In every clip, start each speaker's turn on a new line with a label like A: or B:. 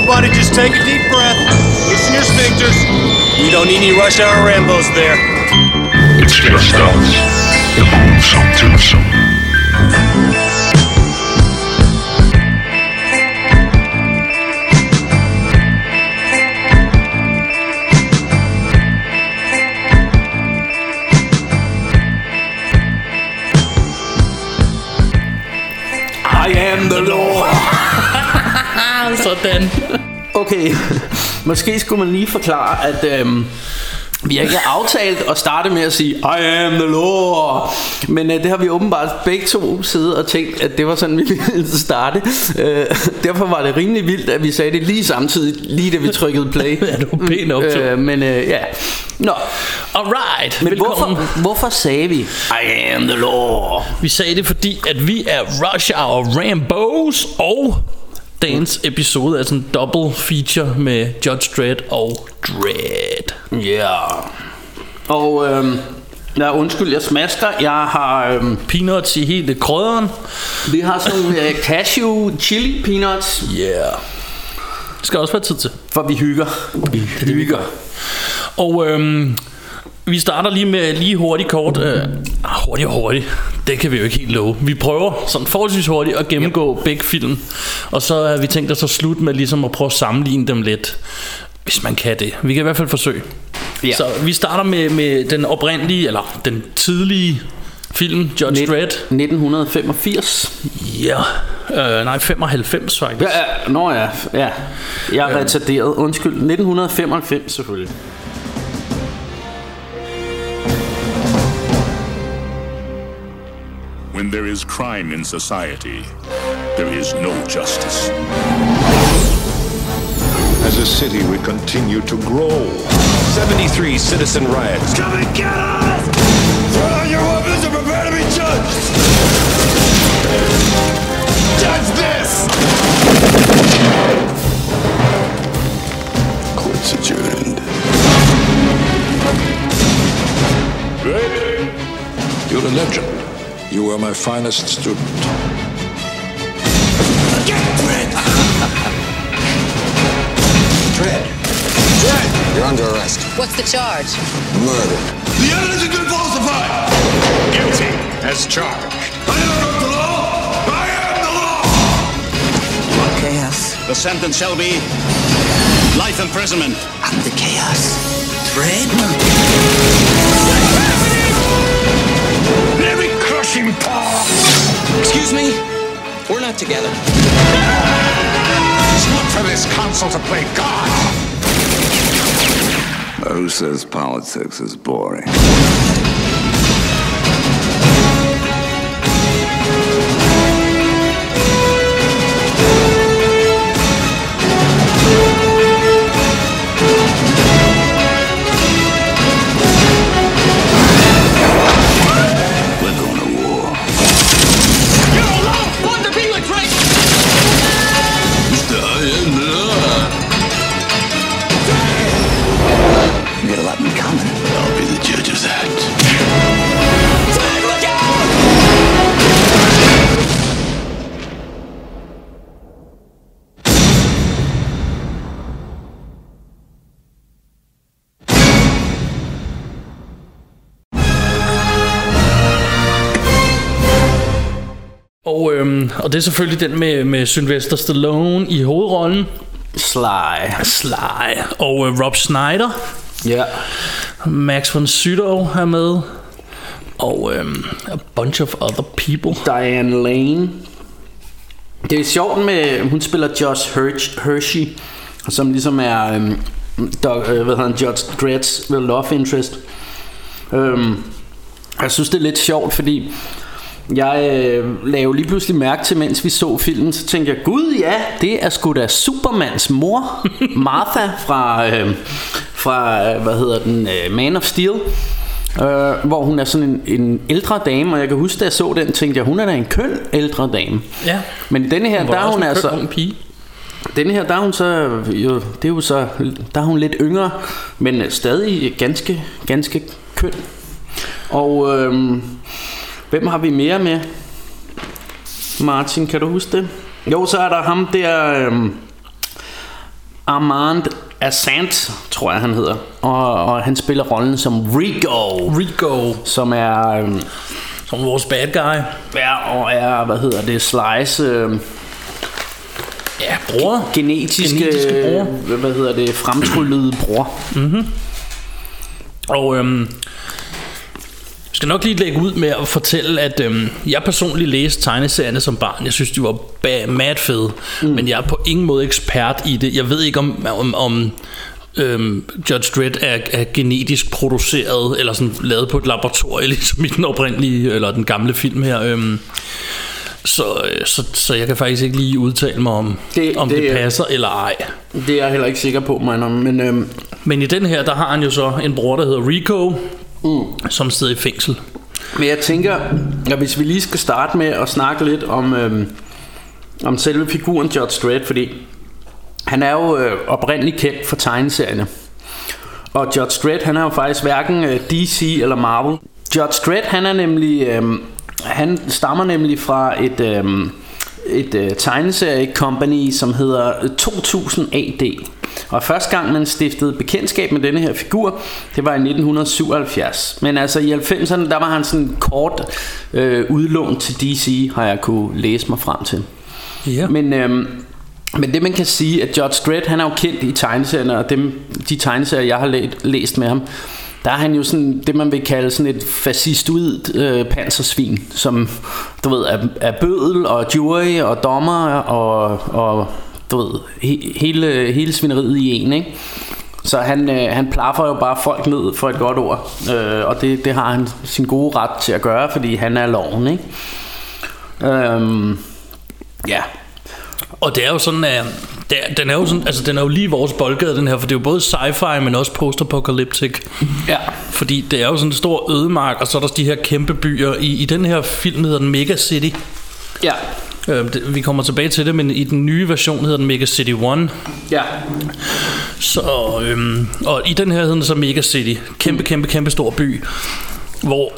A: Everybody just take a deep breath. Loosen your sphincters. We don't need any rush hour Rambos there.
B: It's just us. The lonesome twosome.
C: I am the Lord.
D: Sådan.
C: Okay, måske skulle man lige forklare, at øhm, vi har ikke aftalt at starte med at sige I am the Lord Men øh, det har vi åbenbart begge to siddet og tænkt At det var sådan vi ville starte. Øh, Derfor var det rimelig vildt at vi sagde det lige samtidig Lige da vi trykkede play.
D: Ja, du var pæn optog.
C: øh, Men øh, ja. Nå,
D: Alright,
C: men
D: velkommen.
C: hvorfor, hvorfor sagde vi I am the Lord
D: Vi sagde det, fordi at vi er Rush Hour Rambos og dagens episode er sådan en double feature med Judge Dredd og Dredd.
C: Ja Og øhm, Ja, undskyld, jeg smasker. Jeg har, øhm,
D: Peanuts i hele krydderen.
C: vi har sådan nogle øh, cashew chili peanuts,
D: Yeah. Det skal også være tid til.
C: for vi hygger. Vi hygger.
D: Og øhm, vi starter lige med lige hurtigt kort. Øh, ah, hurtigt og hurtigt. Det kan vi jo ikke helt love. Vi prøver sådan forholdsvis hurtigt at gennemgå yep. begge film. Og så har vi tænkt os at slutte med ligesom at prøve at sammenligne dem lidt. Hvis man kan det. Vi kan i hvert fald forsøge.
C: Ja.
D: Så vi starter med, med den oprindelige, eller den tidlige film, Judge
C: Net-
D: Dredd.
C: 1985.
D: Ja, øh, nej 95 faktisk.
C: Ja, ja, nå ja, ja. Jeg er retarderet. Undskyld. 1995 selvfølgelig.
B: When there is crime in society, there is no justice.
E: As a city, we continue to grow.
A: 73 citizen riots.
E: Come and get us! Throw down your weapons and prepare to be judged! Judge this! Court's adjourned. You're a legend. You were my finest student.
F: Get Dread. Dread! Dread! You're under arrest.
G: What's the charge?
F: Murder.
E: The evidence has been falsified!
B: Guilty as charged.
E: I never broke the law! I am the law!
G: Chaos.
A: The sentence shall be life imprisonment.
G: I'm the chaos. Dread?
B: Every crushing paw.
F: Excuse me? We're not together.
B: It's not for this council to play God.
H: Who says politics is boring?
D: Og det er selvfølgelig den med, med Sylvester Stallone i hovedrollen.
C: Sly.
D: Sly. Og øh, Rob Schneider.
C: Ja.
D: Max von Sydow er med. Og øhm, a bunch of other people.
C: Diane Lane. Det er sjovt med, hun spiller Josh Hersh, Hershey, som ligesom er, øhm, dog, øh, hvad hedder han, Judge Dredd's love interest. Øhm, jeg synes det er lidt sjovt, fordi jeg øh, lavede lige pludselig mærke til, mens vi så filmen, så tænkte jeg, gud ja, det er sgu da Supermans mor, Martha fra, øh, fra øh, hvad hedder den, øh, Man of Steel. Øh, hvor hun er sådan en, en ældre dame Og jeg kan huske da jeg så den Tænkte jeg hun er da en køn ældre dame
D: Ja.
C: Men i denne her
D: Hun
C: der er hun
D: en
C: altså
D: ung pige.
C: Denne her der er hun så jo, Det er jo så Der er hun lidt yngre Men stadig ganske Ganske køn Og øhm, Hvem har vi mere med Martin kan du huske det Jo så er der ham der øhm, Armand Assant, tror jeg han hedder. Og, og han spiller rollen som Rigo,
D: Rico,
C: som er... øhm,
D: som vores bad guy.
C: Ja, og er, hvad hedder det, Slice øh,
D: Ja, bror.
C: genetiske,
D: Genetiske bror.
C: hvad hedder det, fremtryllede bror.
D: Og øhm, skal nok lige lægge ud med at fortælle, at øhm, jeg personligt læste tegneserierne som barn. Jeg synes, de var mad fede. Mm. Men jeg er på ingen måde ekspert i det. Jeg ved ikke, om, om, om øhm, Judge Dredd er, er genetisk produceret, eller sådan lavet på et laboratorium, ligesom i den oprindelige, eller den gamle film her. Øhm, så, øh, så, så jeg kan faktisk ikke lige udtale mig om
C: Det-
D: om det,
C: det-
D: passer eller ej.
C: Det er jeg heller ikke sikker på, man, men øhm,
D: Men i den her, der har han jo så en bror, der hedder Rico, mm. som sidder i fængsel.
C: Men jeg tænker, at hvis vi lige skal starte med at snakke lidt om, øhm, om selve figuren Judge Dredd, fordi han er jo øh, oprindeligt kendt for tegneserierne. Og Judge Dredd, han er jo faktisk hverken øh, DC eller Marvel. Judge Dredd, han er nemlig, øhm, han stammer nemlig fra et, øhm, et øh, tegneserie company, som hedder 2000 AD. Og første gang man stiftede bekendtskab med denne her figur, det var i 1977. Men altså i 90'erne, der var han sådan kort øh, udlån til DC, har jeg kunne læse mig frem til.
D: Ja.
C: Men, øhm, men det man kan sige, at Judge Dredd, han er jo kendt i tegneserierne, og dem, de tegneserier, jeg har læ- læst med ham, der er han jo sådan det, man vil kalde sådan et fascistoid øh, pansersvin, som du ved, er, er bødel og jury og dommer og, og du ved, he, hele, hele svineriet i en, ikke? Så han, øh, han plaffer jo bare folk ned for et godt ord, øh, og det, det har han sin gode ret til at gøre, fordi han er loven, ikke? Øhm, ja,
D: Og det er jo sådan, at det er, den er jo sådan, altså den er jo lige vores boldgade den her, for det er jo både sci-fi, men også post-apocalyptic.
C: ja,
D: Fordi det er jo sådan en stor ødemark, og så er der de her kæmpe byer. I, i den her film hedder den Mega City.
C: ja,
D: Øh, det, vi kommer tilbage til det, men i den nye version hedder den Mega City 1.
C: ja,
D: Så, øhm, og i den her hedder den så Mega City. Kæmpe, kæmpe, kæmpe stor by. Hvor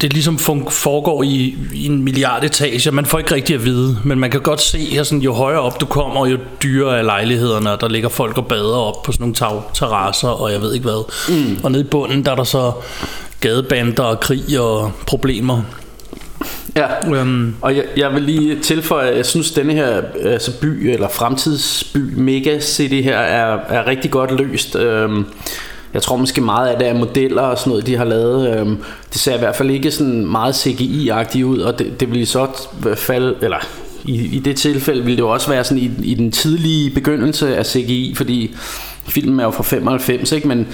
D: det ligesom foregår i, i en milliard etager. Man får ikke rigtig at vide, men man kan godt se, at sådan, jo højere op du kommer, jo dyrere er lejlighederne, og der ligger folk og bader op på sådan nogle tag- terrasser, og jeg ved ikke hvad. Mm. Og nede i bunden, der er der så gadebander og krig og problemer.
C: Ja.
D: Øhm,
C: Og jeg, jeg vil lige tilføje, at jeg synes, denne her altså by, eller fremtidsby, Mega City her, er, er rigtig godt løst. Øhm, jeg tror måske meget af det er modeller og sådan noget, de har lavet. Øhm, det ser i hvert fald ikke sådan meget CGI-agtigt ud, og det, det vil i så fald, eller i, i det tilfælde ville det jo også være sådan i, i den tidlige begyndelse af CGI, fordi filmen er jo fra 95, ikke? Men,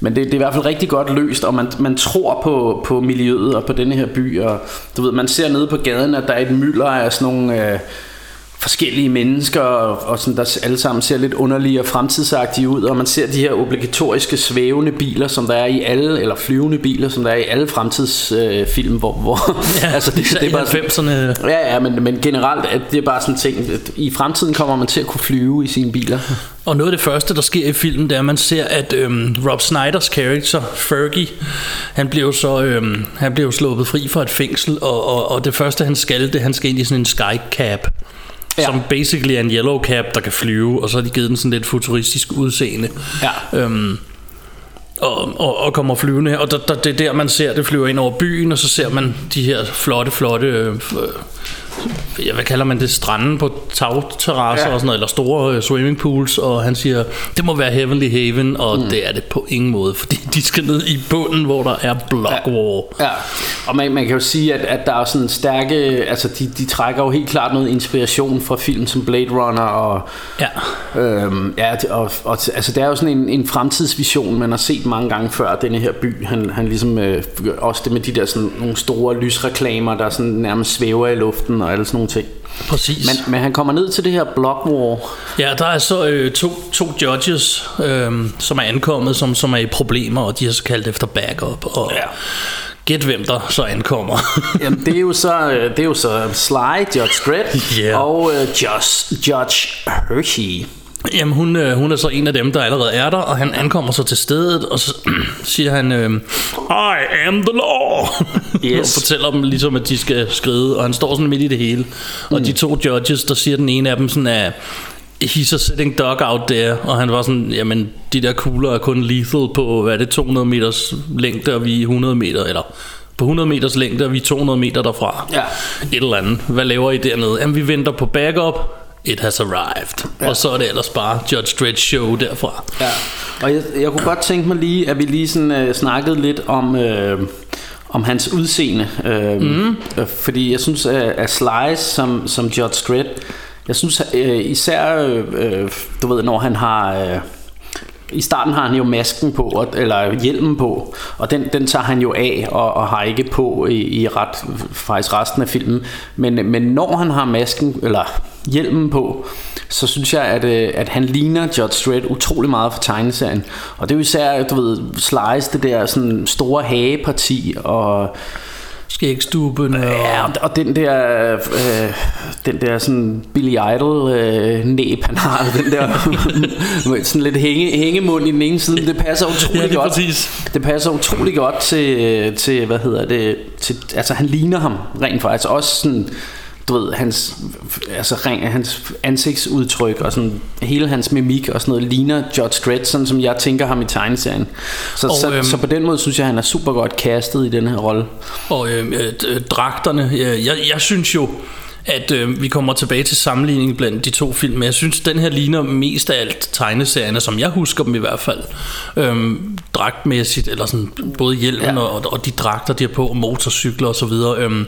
C: men det, det er i hvert fald rigtig godt løst, og man, man tror på, på miljøet og på denne her by, og du ved, man ser nede på gaden, at der er et mylder af sådan nogle øh, forskellige mennesker, og, og sådan, der alle sammen ser lidt underlige og fremtidsagtige ud, og man ser de her obligatoriske svævende biler, som der er i alle, eller flyvende biler, som der er i alle fremtidsfilm, øh, hvor, hvor
D: ja,
C: altså det, det er bare sådan,
D: 90'erne.
C: Ja, ja, men, men generelt, at det er bare sådan ting, at i fremtiden kommer man til at kunne flyve i sine biler.
D: Og noget af det første, der sker i filmen, det er, at man ser, at øhm, Rob Snyders karakter, Fergie, han bliver jo så øhm, han bliver jo sluppet fri fra et fængsel, og, og, og det første, han skal, det er, han skal ind i sådan en skycap,
C: Ja.
D: som basically er en yellow cap, der kan flyve, og så har de givet den sådan lidt futuristisk udseende.
C: Ja.
D: Øhm, og, og, og kommer flyvende, og der, der, det er der, man ser, det flyver ind over byen, og så ser man de her flotte, flotte, øh, ja, hvad kalder man det, stranden på tagterrasser
C: Ja.
D: ja. og sådan noget, eller store øh, swimming pools, og han siger, det må være Heavenly Haven, og mm. det er det på ingen måde, fordi de skal ned i bunden, hvor der er block war.
C: Ja, og man, man kan jo sige, at, at der er sådan stærke, altså de, de trækker jo helt klart noget inspiration fra film som Blade Runner og,
D: Ja.
C: øhm, ja, og, og altså det er jo sådan en, en fremtidsvision, man har set mange gange før, denne her by, han, han ligesom, øh, også det med de der sådan nogle store lysreklamer, der sådan nærmest svæver i luften og alle sådan nogle ting.
D: Præcis.
C: Men, men han kommer ned til det her block war,
D: Ja, der er så øh, to, to judges, øh, som er ankommet, som, som er i problemer, og de har så kaldt efter backup. Og
C: Ja.
D: gæt hvem der så ankommer.
C: Jamen, det er jo så, øh, det er jo så Sly, Judge Dredd
D: Ja.
C: og øh, Judge, Judge Hershey.
D: Jamen, hun, øh, hun er så en af dem, der allerede er der, og han ankommer så til stedet, og så siger han, øh, I am the law.
C: Yes.
D: og fortæller dem ligesom, at de skal skride, og han står sådan midt i det hele. Og de to judges, der siger den ene af dem sådan, at he's a sitting dog out there, og han var sådan, jamen, de der kugler er kun lethal på, hvad er det, 200 meters længde, og vi er 100 meter, eller på 100 meters længde, og vi er 200 meter derfra.
C: Ja.
D: Et eller andet. Hvad laver I dernede? Jamen, vi venter på backup. It has arrived. Ja. Og så er det ellers bare Judge Dredd show derfra.
C: Ja. Og jeg, jeg kunne godt tænke mig lige, at vi lige sådan, øh, snakkede lidt om... Øh, om hans udseende øh, mm. øh, Fordi jeg synes at, at Slice som, som Judge Dredd Jeg synes øh, især øh, øh, Du ved når han har øh, i starten har han jo masken på, eller hjelmen på, og den, den tager han jo af, og, og har ikke på i, i ret, faktisk resten af filmen. Men, men når han har masken, eller hjelmen på, så synes jeg, at, øh, at han ligner Judge Dredd utrolig meget for tegneserien. Og det er jo især, du ved, Slice, det der sådan store hageparti, og
D: Skægstuben og...
C: Ja, og, den der, øh, den der sådan Billy Idol øh, næb, han har, den der med sådan lidt hænge, hængemund i den ene side, det passer utrolig
D: Ja, det
C: godt.
D: præcis.
C: Det passer utrolig godt til, til, hvad hedder det, til, altså han ligner ham rent faktisk, også sådan, du ved, hans, altså rent, hans ansigtsudtryk og sådan hele hans mimik og sådan noget ligner Judge Dredd, sådan som jeg tænker ham i tegneserien. Så,
D: Og,
C: så,
D: øhm,
C: så på den måde synes jeg, han er super godt castet i den her rolle.
D: Og øh, øh, d- dragterne, øh, jeg, jeg synes jo, at øh, vi kommer tilbage til sammenligning blandt de to film, men jeg synes, den her ligner mest af alt tegneserierne, som jeg husker dem i hvert fald. Øhm, dragtmæssigt, eller sådan både hjelmen
C: Ja.
D: og, og de dragter, de har på, og motorcykler og så videre. Øhm,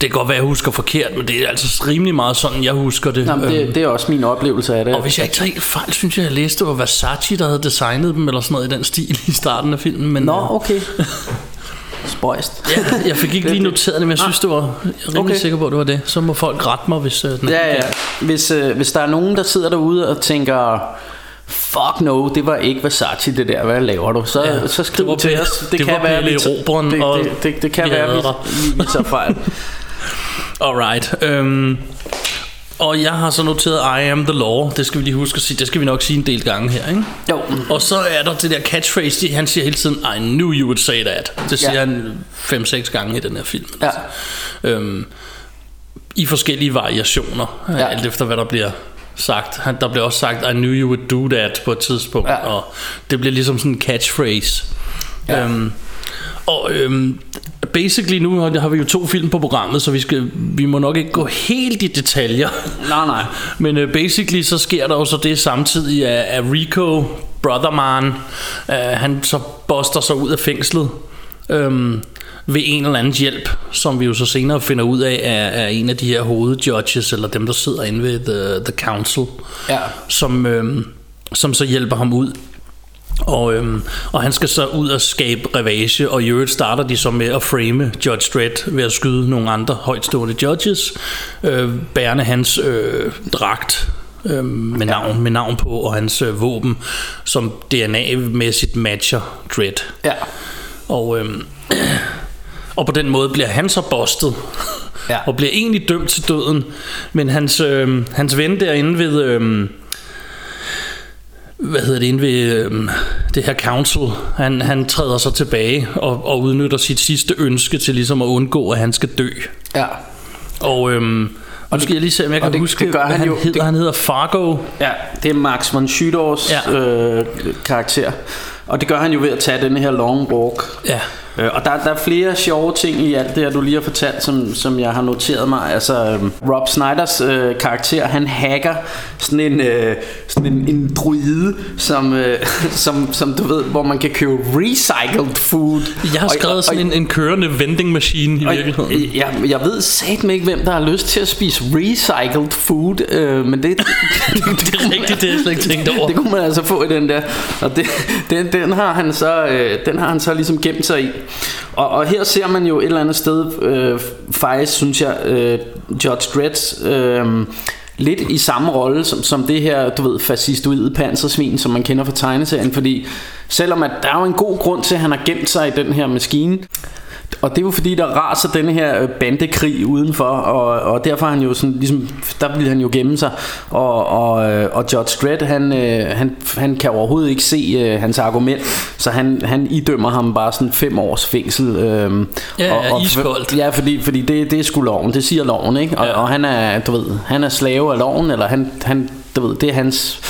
D: det kan godt være, at jeg husker forkert, men det er altså rimelig meget sådan, jeg husker det.
C: Jamen,
D: Øhm,
C: det, det er også min oplevelse af det.
D: og hvis jeg ikke tager helt fejl, synes jeg, jeg læste, det var Versace, der havde designet dem, eller sådan noget i den stil i starten af filmen. Men,
C: Nå,
D: øh,
C: okay. Spøjst.
D: Ja, jeg fik ikke lige noteret det, men jeg synes, det var jeg er rimelig
C: Okay.
D: sikker på, at det var det. Så må folk rette mig, hvis øh, den
C: Ja, ja. Hvis, øh, hvis der er nogen, der sidder derude og tænker, fuck no, det var ikke Versace det der, hvad laver du? Så,
D: Ja,
C: så skriv
D: det
C: til os. Det,
D: det
C: kan være, vi- det, det, det, det kan være, vi, vi, vi tager fejl.
D: Alright. Øhm, og jeg har så noteret I am the law. Det skal vi lige huske at sige. Det skal vi nok sige en del gange her, ikke?
C: Jo.
D: Og så er der det der catchphrase, de- han siger hele tiden, I knew you would say that. Det siger
C: Ja.
D: han 5-6 gange i den her film.
C: Ja.
D: Øhm, I forskellige variationer,
C: Ja.
D: alt efter hvad der bliver sagt. Han, der bliver også sagt, I knew you would do that på et tidspunkt.
C: Ja.
D: Og det bliver ligesom sådan en catchphrase.
C: Ja.
D: Øhm, og øhm, basically nu har vi jo to film på programmet, så vi, skal, vi må nok ikke gå helt i detaljer.
C: Nej, nej.
D: Men øh, basically så sker der jo så det samtidig, at, at Rico, Brotherman, øh, han så boster sig ud af fængslet øhm, ved en eller anden hjælp, som vi jo så senere finder ud af, er, er en af de her hovedjudges, eller dem, der sidder inde ved The, the Council,
C: Ja.
D: som, øhm, som så hjælper ham ud. Og, øhm, og han skal så ud og skabe revage, og i øvrigt starter de så med at frame Judge Dredd ved at skyde nogle andre højtstående judges, øh, bærende hans øh, dragt øh, med, navn, med navn på, og hans øh, våben, som DNA-mæssigt matcher Dredd.
C: Ja.
D: Og, øhm, og på den måde bliver han så bustet
C: Ja.
D: og bliver egentlig dømt til døden. Men hans, øhm, hans ven derinde ved... Øhm, hvad hedder det, inde ved øhm, det her council, han, han træder så tilbage og, og udnytter sit sidste ønske til ligesom at undgå, at han skal dø.
C: Ja.
D: Og øhm, nu skal jeg lige se, om jeg
C: og
D: kan
C: det-
D: huske,
C: det gør han
D: han,
C: jo-
D: hedder.
C: det-
D: Han hedder Fargo.
C: Ja, det er Max von Sydows. Ja. øh, karakter. Og det gør han jo ved at tage den her long walk.
D: Ja.
C: Øh, og der, der er flere sjove ting i alt det her, du lige har fortalt, som, som jeg har noteret mig. Altså, øhm, Rob Snyders øh, karakter, han hacker sådan en, øh, sådan en, en druide, som, øh, som, som du ved, hvor man kan købe recycled food.
D: Jeg har
C: Og-
D: skrevet
C: og-
D: sådan en, en kørende vending machine i
C: og
D: virkeligheden.
C: jeg, jeg ved satme ikke, hvem der har lyst til at spise recycled food, øh, men det, det,
D: Det er rigtigt, det har jeg slet ikke tænkt over.
C: det kunne man altså få i den der. Og det, den, den, har han så, øh, den har han så ligesom gemt sig i. Og, og her ser man jo et eller andet sted, øh, faktisk synes jeg, øh, George Dredd øh, lidt i samme rolle som, som det her, du ved, fascistoide pansersvin, som man kender fra tegneserien. Fordi selvom at der er jo en god grund til, at han har gemt sig i den her maskine, og det er jo fordi, der raser denne her øh, bandekrig udenfor, og, og derfor er han jo sådan, ligesom, der vil han jo gemme sig. Og, og, øh, og Judge Dredd, han, øh, han, han kan overhovedet ikke se øh, hans argument, så han, han idømmer ham bare sådan fem års fængsel. Øh,
D: Ja,
C: og, og,
D: iskoldt.
C: Ja, fordi, fordi det, det er sgu loven, det siger loven, ikke? Og,
D: Ja.
C: og han er, du ved, han er slave af loven, eller han, han du ved, det er hans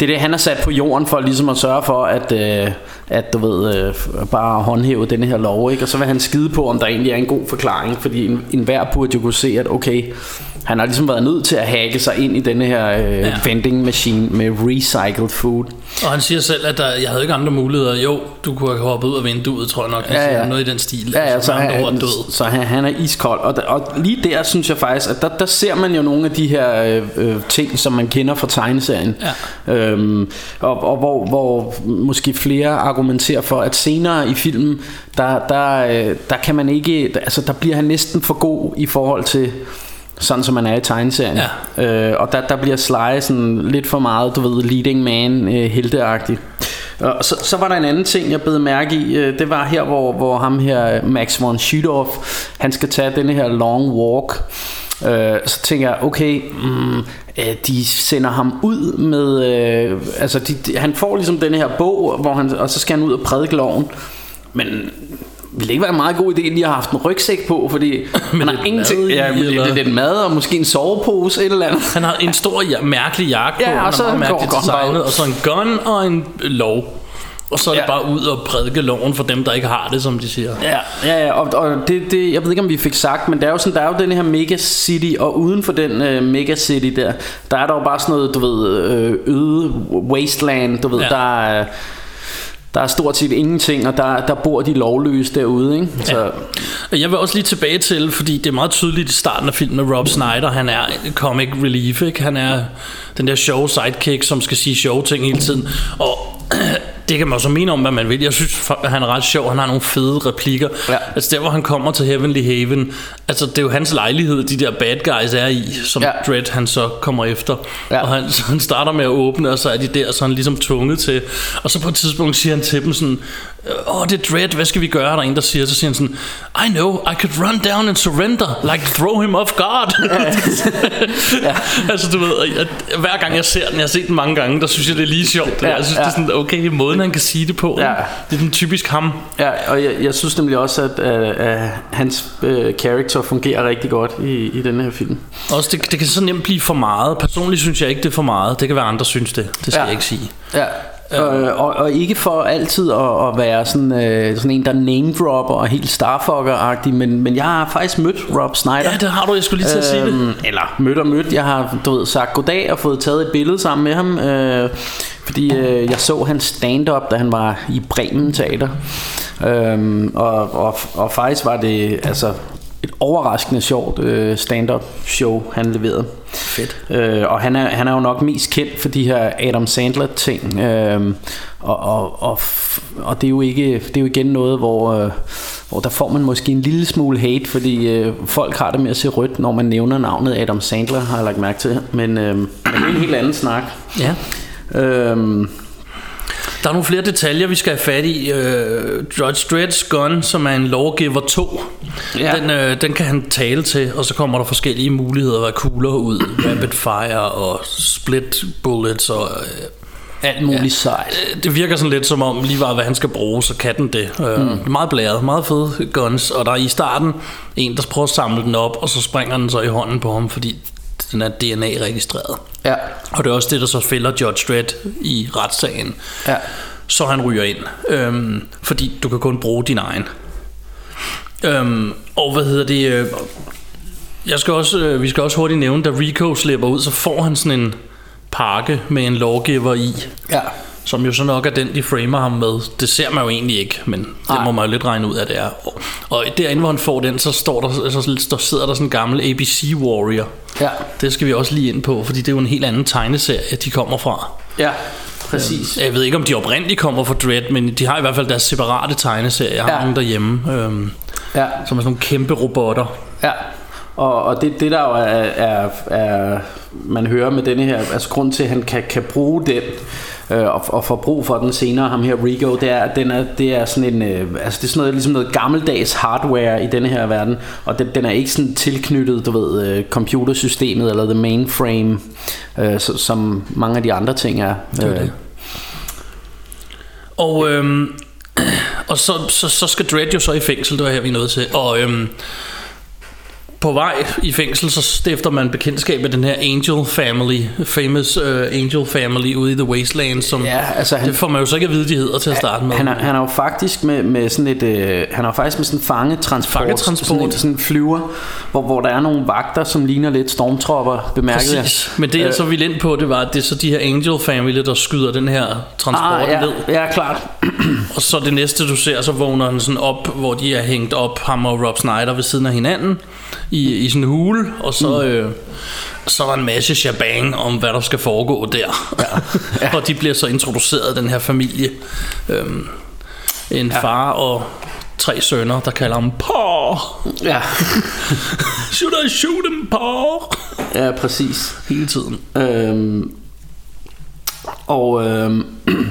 C: det er det, han er sat på jorden for ligesom at sørge for, at, øh, at du ved, øh, bare håndhæve denne her lov, ikke? Og så vil han skide på, om der egentlig er en god forklaring, fordi en, en burde jo kunne se, at okay, han har ligesom været nødt til at hacke sig ind i denne her øh, ja. vending machine med recycled food.
D: Og han siger selv, at der, jeg havde ikke andre muligheder. Jo, du kunne have hoppet ud af vinduet, tror jeg nok.
C: Ja, ja.
D: Noget i den stil.
C: Ja, ja, så,
D: andre
C: han, han,
D: død.
C: så han, han er iskold og, og lige der synes jeg faktisk At der, der ser man jo nogle af de her øh, øh, ting Som man kender fra tegneserien
D: Ja.
C: øhm, Og, og hvor, hvor måske flere argumenterer for At senere i filmen Der, der, øh, der kan man ikke Altså der bliver han næsten for god I forhold til sådan som man er i tegneserien ja. øh, Og der, der bliver Sly sådan lidt for meget Du ved, leading man, øh, helteagtig og så, så var der en anden ting, jeg bed mærke i. øh, Det var her, hvor, hvor ham her, Max von Sydow, han skal tage denne her long walk. Øh, så tænker jeg, okay, mm, øh, de sender ham ud med, øh, altså de, de, han får ligesom den her bog, hvor han, og så skal han ud og prædike loven. Men ville det ikke være en meget god idé, lige at have haft en rygsæk på, fordi han har ingenting,
D: mad
C: ja,
D: eller?
C: lidt, lidt mad og måske en sovepose, et eller andet.
D: Han har en stor, ja, mærkelig jakke på.
C: Ja, og
D: han
C: så
D: meget
C: går-
D: mærkeligt
C: han
D: designet, og så en gun og en lov. Og så er det
C: Ja.
D: bare ud og prædike loven for dem, der ikke har det, som de siger.
C: Ja, ja, ja og, og det, det, jeg ved ikke om vi fik sagt, men der er jo sådan, der er jo den her mega city, og uden for den uh, mega city der, der er der jo bare sådan noget, du ved, øh, øde wasteland, du ved,
D: Ja.
C: der er, der er stort set ingenting, og der, der bor de lovløse derude, ikke? Så,
D: Jeg vil også lige tilbage til, fordi det er meget tydeligt i starten af filmen, at Rob Snyder, han er comic relief, ikke? Han er den der show sidekick, som skal sige sjove ting hele tiden. Og det kan man så mene om, hvad man vil. Jeg synes, at han er ret sjov. Han har nogle fede replikker.
C: Ja.
D: Altså der, hvor han kommer til Heavenly Haven, altså det er jo hans lejlighed, de der bad guys er i, som ja. Dredd han så kommer efter.
C: Ja.
D: Og han, så han starter med at åbne, og så er de der, så han ligesom tvunget til. Og så på et tidspunkt siger han til dem sådan, åh, det er Dredd, hvad skal vi gøre? Der er en, der siger, så siger han sådan, I know, I could run down and surrender, like throw him off guard. ja. altså du ved, jeg, hver gang jeg ser den, jeg har set den mange gange, der synes jeg, det er lige sjovt. Ja,
C: Ja,
D: jeg synes,
C: ja.
D: det er sådan, okay, måden han kan sige det på,
C: Ja.
D: det er den typisk ham.
C: ja, og jeg, jeg synes nemlig også, at, at, at hans øh, character fungerer rigtig godt i, i den her film.
D: Også det, det kan så nemt blive for meget. Personligt synes jeg ikke, det er for meget. Det kan være andre synes det. Det skal
C: Ja.
D: jeg ikke sige.
C: Ja. Øh, og, og ikke for altid at, at være sådan, øh, sådan en, der name dropper og helt starfucker-agtig, men, men jeg har faktisk mødt Rob Snyder.
D: Ja, det har du. Jeg skulle lige til at sige det.
C: Øhm, Eller mødt og mødt. Jeg har du ved, sagt goddag og fået taget et billede sammen med ham. Øh, fordi øh, jeg så hans stand-up, da han var i Bremen Teater. Øhm, og, og, og faktisk var det altså et overraskende sjovt øh, stand-up show, han leverede.
D: Fedt.
C: Øh, og han er, han er jo nok mest kendt for de her Adam Sandler ting. Øh, og, og, og, og det er jo ikke det er jo igen noget hvor øh, hvor der får man måske en lille smule hate, fordi øh, folk har det med at se rødt, når man nævner navnet Adam Sandler, har jeg lagt mærke til. Men, øh, men det er en helt anden snak.
D: Ja.
C: Øhm,
D: Der er nogle flere detaljer, vi skal have fat i. Øh, Judge Dredd's gun, som er en Lawgiver 2,
C: Ja.
D: den, øh, den kan han tale til, og så kommer der forskellige muligheder, hvad kugler ud, rapid fire og split bullets og... Øh,
C: alt muligt ja. sejt.
D: øh, det virker sådan lidt som om lige var hvad han skal bruge, så kan den det. Øh, mm. Meget blæret, meget fede guns, og der er i starten en, der prøver at samle den op, og så springer den så i hånden på ham, fordi den er DNA-registreret.
C: Ja.
D: Og det er også det, der så fælder Judge Dredd i retssagen.
C: Ja.
D: Så han ryger ind. Øhm, fordi du kan kun bruge din egen. Øhm, og hvad hedder det? Øh, jeg skal også, øh, vi skal også hurtigt nævne, da Rico slipper ud, så får han sådan en pakke med en lawgiver i.
C: Ja.
D: Som jo så nok er den, de framer ham med. Det ser man jo egentlig ikke, men det
C: Nej.
D: må man jo lidt regne ud af, det er. Og, og derinde, hvor han får den, så, står der, så, så sidder der sådan en gammel ABC Warrior.
C: Ja.
D: Det skal vi også lige ind på, fordi det er jo en helt anden tegneserie, de kommer fra.
C: Ja. Præcis.
D: Jeg ved ikke, om de oprindeligt kommer fra Dread, men de har i hvert fald deres separate tegneserier. Jeg har
C: Ja.
D: nogle derhjemme, øhm,
C: Ja.
D: som er sådan nogle kæmpe robotter.
C: Ja, og, og det, det der jo er, er, er, man hører med denne her, altså grund til, at han kan, kan bruge den, øh, og, og får brug for den senere, ham her Rigo, det er, den er, det er sådan en, øh, altså det er sådan noget, ligesom noget gammeldags hardware i denne her verden, og den, den er ikke sådan tilknyttet, du ved, øh, computersystemet eller the mainframe, øh, så, som mange af de andre ting er.
D: er
C: Øh,
D: det. Og, øhm, og så, så, så skal Dredd jo så i fængsel, det var her vi er nødt til. Og øhm, på vej i fængsel, så stifter man bekendtskab med den her Angel Family, famous uh, Angel Family ude i The Wasteland, som
C: Ja, altså han-
D: det får man jo så ikke at vide, de hedder til at starte med.
C: Han er, han er jo faktisk med, med sådan et øh, han er jo faktisk med sådan en fangetransport,
D: Fangetransport.
C: sådan en, sådan en flyver, hvor, hvor der er nogle vagter, som ligner lidt stormtropper, bemærket jeg.
D: Præcis. Men det jeg
C: Øh,
D: så ville ind på, det var, at det er så de her Angel Family, der skyder den her transport
C: Ah, ja,
D: ned.
C: ja, klart.
D: Og så det næste du ser, så vågner han sådan op, hvor de er hængt op, ham og Rob Snyder ved siden af hinanden, i, i sådan en hule, og så, mm. øh, så er der en masse shabang om, hvad der skal foregå der. Ja. Ja. og de bliver så introduceret, den her familie. Øhm, en ja. far og tre sønner, der kalder ham Paw.
C: Ja,
D: Should I shoot him, Paw?
C: ja præcis.
D: Hele tiden.
C: Øhm, og øhm,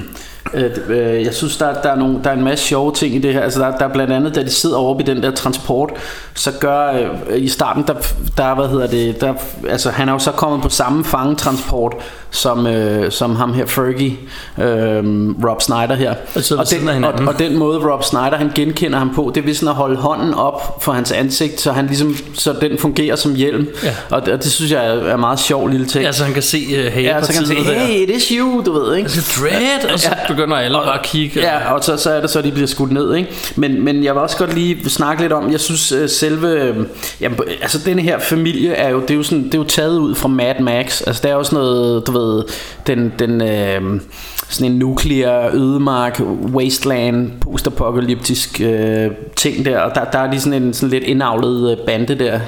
C: øh, øh, jeg synes, der, der, er nogle, der er en masse sjove ting i det her. Altså, der, der er blandt andet, da de sidder oppe i den der transport, så gør øh, i starten, der, der, hvad hedder det, der, altså han er jo så kommet på samme fangetransport, som, øh, som ham her Fergie, øh, Rob Snyder her.
D: Og siden af
C: den, og, og den måde Rob Snyder han genkender ham på Det er ved sådan at holde hånden op for hans ansigt Så, han ligesom, så den fungerer som hjelm
D: Ja.
C: og, det, og det synes jeg er, er meget sjov lille ting
D: Ja, så han kan se uh, hey,
C: Ja, så kan han sige, hey, it is you, du ved, ikke?
D: Altså, dread, og så begynder alle bare at kigge.
C: Ja, og så, så er det så, at de bliver skudt ned, ikke? Men, men jeg vil også godt lige snakke lidt om, jeg synes øh, selve, øh, jamen, altså den her familie er jo, det er jo, sådan, det er jo taget ud fra Mad Max, altså det er jo sådan noget, du ved, den, den øh, sådan en nuklear ødemark, wasteland, postapokalyptisk øh, ting der, og der, der er lige sådan en sådan lidt indavlet øh, bande der,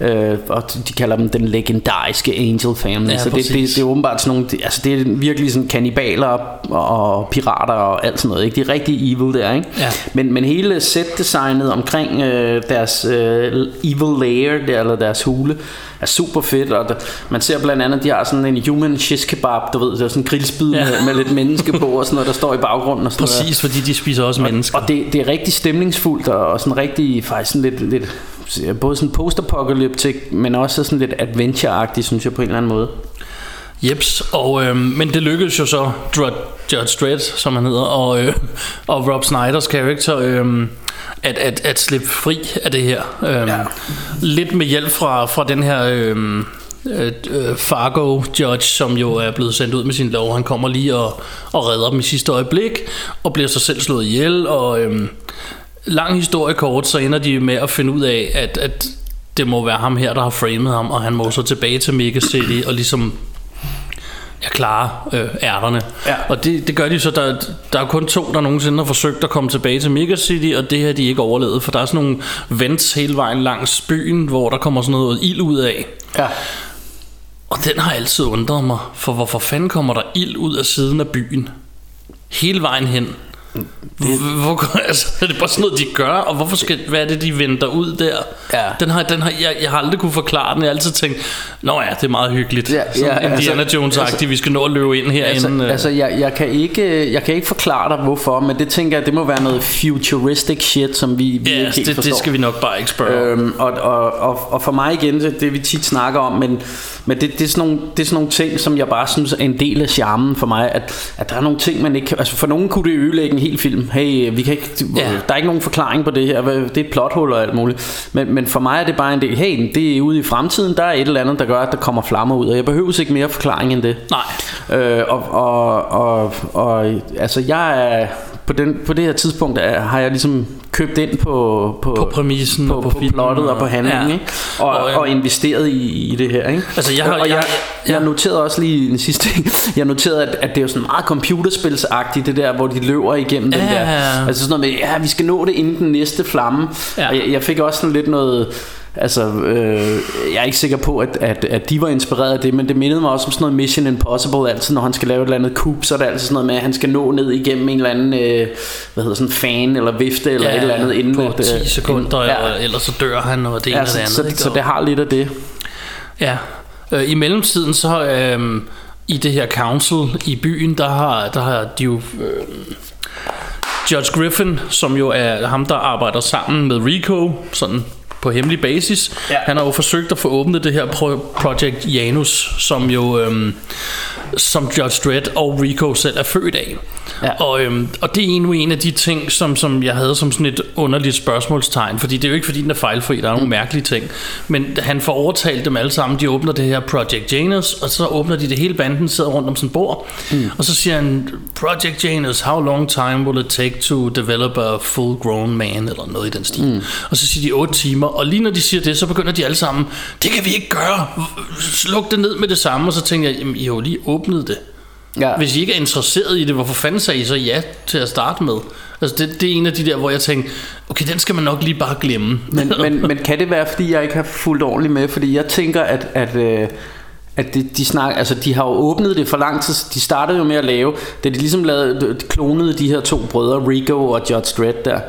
C: øh, og de kalder dem den legendariske Angel Family,
D: Ja,
C: så det, det, det er åbenbart sådan nogle, altså det er virkelig sådan kannibaler og, og pirater og alt sådan noget, ikke? De er rigtig evil der, ikke?
D: Ja.
C: Men, men hele setdesignet omkring øh, deres øh, evil lair der, eller deres hule, er super fedt, og der, man ser blandt andet, de har sådan en human shish kebab, du ved, der er sådan en grillspyd
D: Ja.
C: ja. med, med lidt menneske på og sådan noget, der står i baggrunden og sådan noget.
D: Præcis, fordi de spiser også mennesker.
C: Og det, det er rigtig stemningsfuldt og, og sådan rigtig faktisk sådan lidt, lidt både sådan post-apocalyptic, men også sådan lidt adventure-agtigt, synes jeg på en eller anden måde.
D: Jeps, og, øh, men det lykkedes jo så Judge Dredd, som han hedder, og, øh, og Rob Snyders karakter øh, at, at, at slippe fri af det her. Øh, ja. Lidt med hjælp fra, fra den her øh, øh, Fargo Judge, som jo er blevet sendt ud med sin lov. Han kommer lige og, og redder dem i sidste øjeblik, og bliver så selv slået ihjel, og øh, lang historie kort, så ender de med at finde ud af, at, at det må være ham her, der har framet ham, og han må så tilbage til Mega City og ligesom ja, klare øh, ærterne.
C: Ja.
D: Og det, det gør de så, der, der er kun to, der nogensinde har forsøgt at komme tilbage til Mega City, og det har de ikke overlevet, for der er sådan nogle vents hele vejen langs byen, hvor der kommer sådan noget ild ud af.
C: Ja.
D: Og den har altid undret mig, for hvorfor fanden kommer der ild ud af siden af byen? Hele vejen hen. Hvor, hvor, altså, er det bare sådan noget, de gør? Og hvorfor skal, hvad er det, de venter ud der?
C: Ja.
D: Den har, den har, jeg, jeg har aldrig kunne forklare den. Jeg har altid tænkt, nå ja, det er meget hyggeligt.
C: Ja, ja,
D: Indiana
C: altså-
D: Jones-agtigt,
C: altså-
D: vi skal nå at løbe ind her
C: Altså,
D: øh,
C: altså jeg, jeg, kan ikke, jeg kan ikke forklare dig hvorfor, men det tænker jeg, det må være noget futuristic shit, som vi, vi
D: ja,
C: ikke helt
D: det,
C: forstår.
D: det skal vi nok bare ikke spørge.
C: Øhm, og, og, og, og for mig igen, det, det vi tit snakker om, men, men det, det, er sådan nogle, det er sådan nogle ting, som jeg bare synes er en del af charmen for mig, at, at der er nogle ting, man ikke kan, altså for nogen kunne det ødelægge en hel film. Hey, vi kan ikke,
D: Ja.
C: der er ikke nogen forklaring på det her, det er et plothul og alt muligt. Men, men for mig er det bare en del, hey, det er ude i fremtiden, der er et eller andet, der gør, at der kommer flammer ud, og jeg behøver ikke mere forklaring end det.
D: Nej.
C: Øh, og, og, og, og altså jeg er på, den, på det her tidspunkt er, har jeg ligesom købt ind på på,
D: På præmissen
C: på,
D: på
C: på plottet og på
D: og-
C: handlingen,
D: ja.
C: ikke? Og,
D: Og,
C: og,
D: øhm,
C: og investeret i, i det her, ikke?
D: Altså, jeg har-
C: og jeg,
D: jeg-
C: jeg,
D: ja.
C: noterede også lige en sidste ting. Jeg noterede at, at det er jo sådan meget computerspilsagtigt det der, hvor de løber igennem den
D: Ja.
C: der. Altså sådan noget med, ja, vi skal nå det inden den næste flamme.
D: Ja.
C: Og jeg, jeg fik også sådan lidt noget Altså, øh, jeg er ikke sikker på, at, at, at de var inspireret af det, men det mindede mig også om sådan noget Mission Impossible, altid når han skal lave et eller andet kub, så er det altid sådan noget med, at han skal nå ned igennem en eller anden, øh, hvad hedder sådan fan eller vifte eller et eller andet inden
D: på
C: at,
D: 10
C: øh,
D: sekunder,
C: ja.
D: ja. ellers så dør han, og det ene
C: Ja,
D: og det andet.
C: så,
D: ikke?
C: så det har lidt af det.
D: Ja. Øh, I mellemtiden så øh, i det her council i byen, der har, der har de jo øh, Judge Griffin, som jo er ham, der arbejder sammen med Rico, sådan på hemmelig basis.
C: Ja.
D: Han har jo forsøgt at få åbnet det her pro- Project Janus, som jo øh, som Judge Dredd og Rico selv er født af.
C: Ja.
D: Og, øhm, og det er endnu en af de ting, som, som jeg havde som sådan et underligt spørgsmålstegn, fordi det er jo ikke fordi, den er fejlfri, der er nogle
C: Mm.
D: mærkelige ting. Men han får overtalt dem alle sammen, de åbner det her Project Janus, og så åbner de det hele banden, sidder rundt om sådan bord, mm. og så siger han, Project Janus, how long time will it take to develop a full grown man, eller noget i den stil. Mm. Og så siger de 8 timer, og lige når de siger det, så begynder de alle sammen, det kan vi ikke gøre, sluk det ned med det samme, og så tænker jeg, jamen I har jo lige åbnet det.
C: Ja.
D: Hvis I ikke er interesseret i det, hvorfor fanden sagde I så ja til at starte med? Altså det, det er en af de der, hvor jeg tænker, okay, den skal man nok lige bare glemme.
C: Men, men, men kan det være, fordi jeg ikke har fulgt ordentligt med? Fordi jeg tænker, at, at, øh, at de, de, snak, altså de har jo åbnet det for lang tid. De startede jo med at lave, da de ligesom lavede, de klonede de her to brødre, Rico og Judge Dredd der.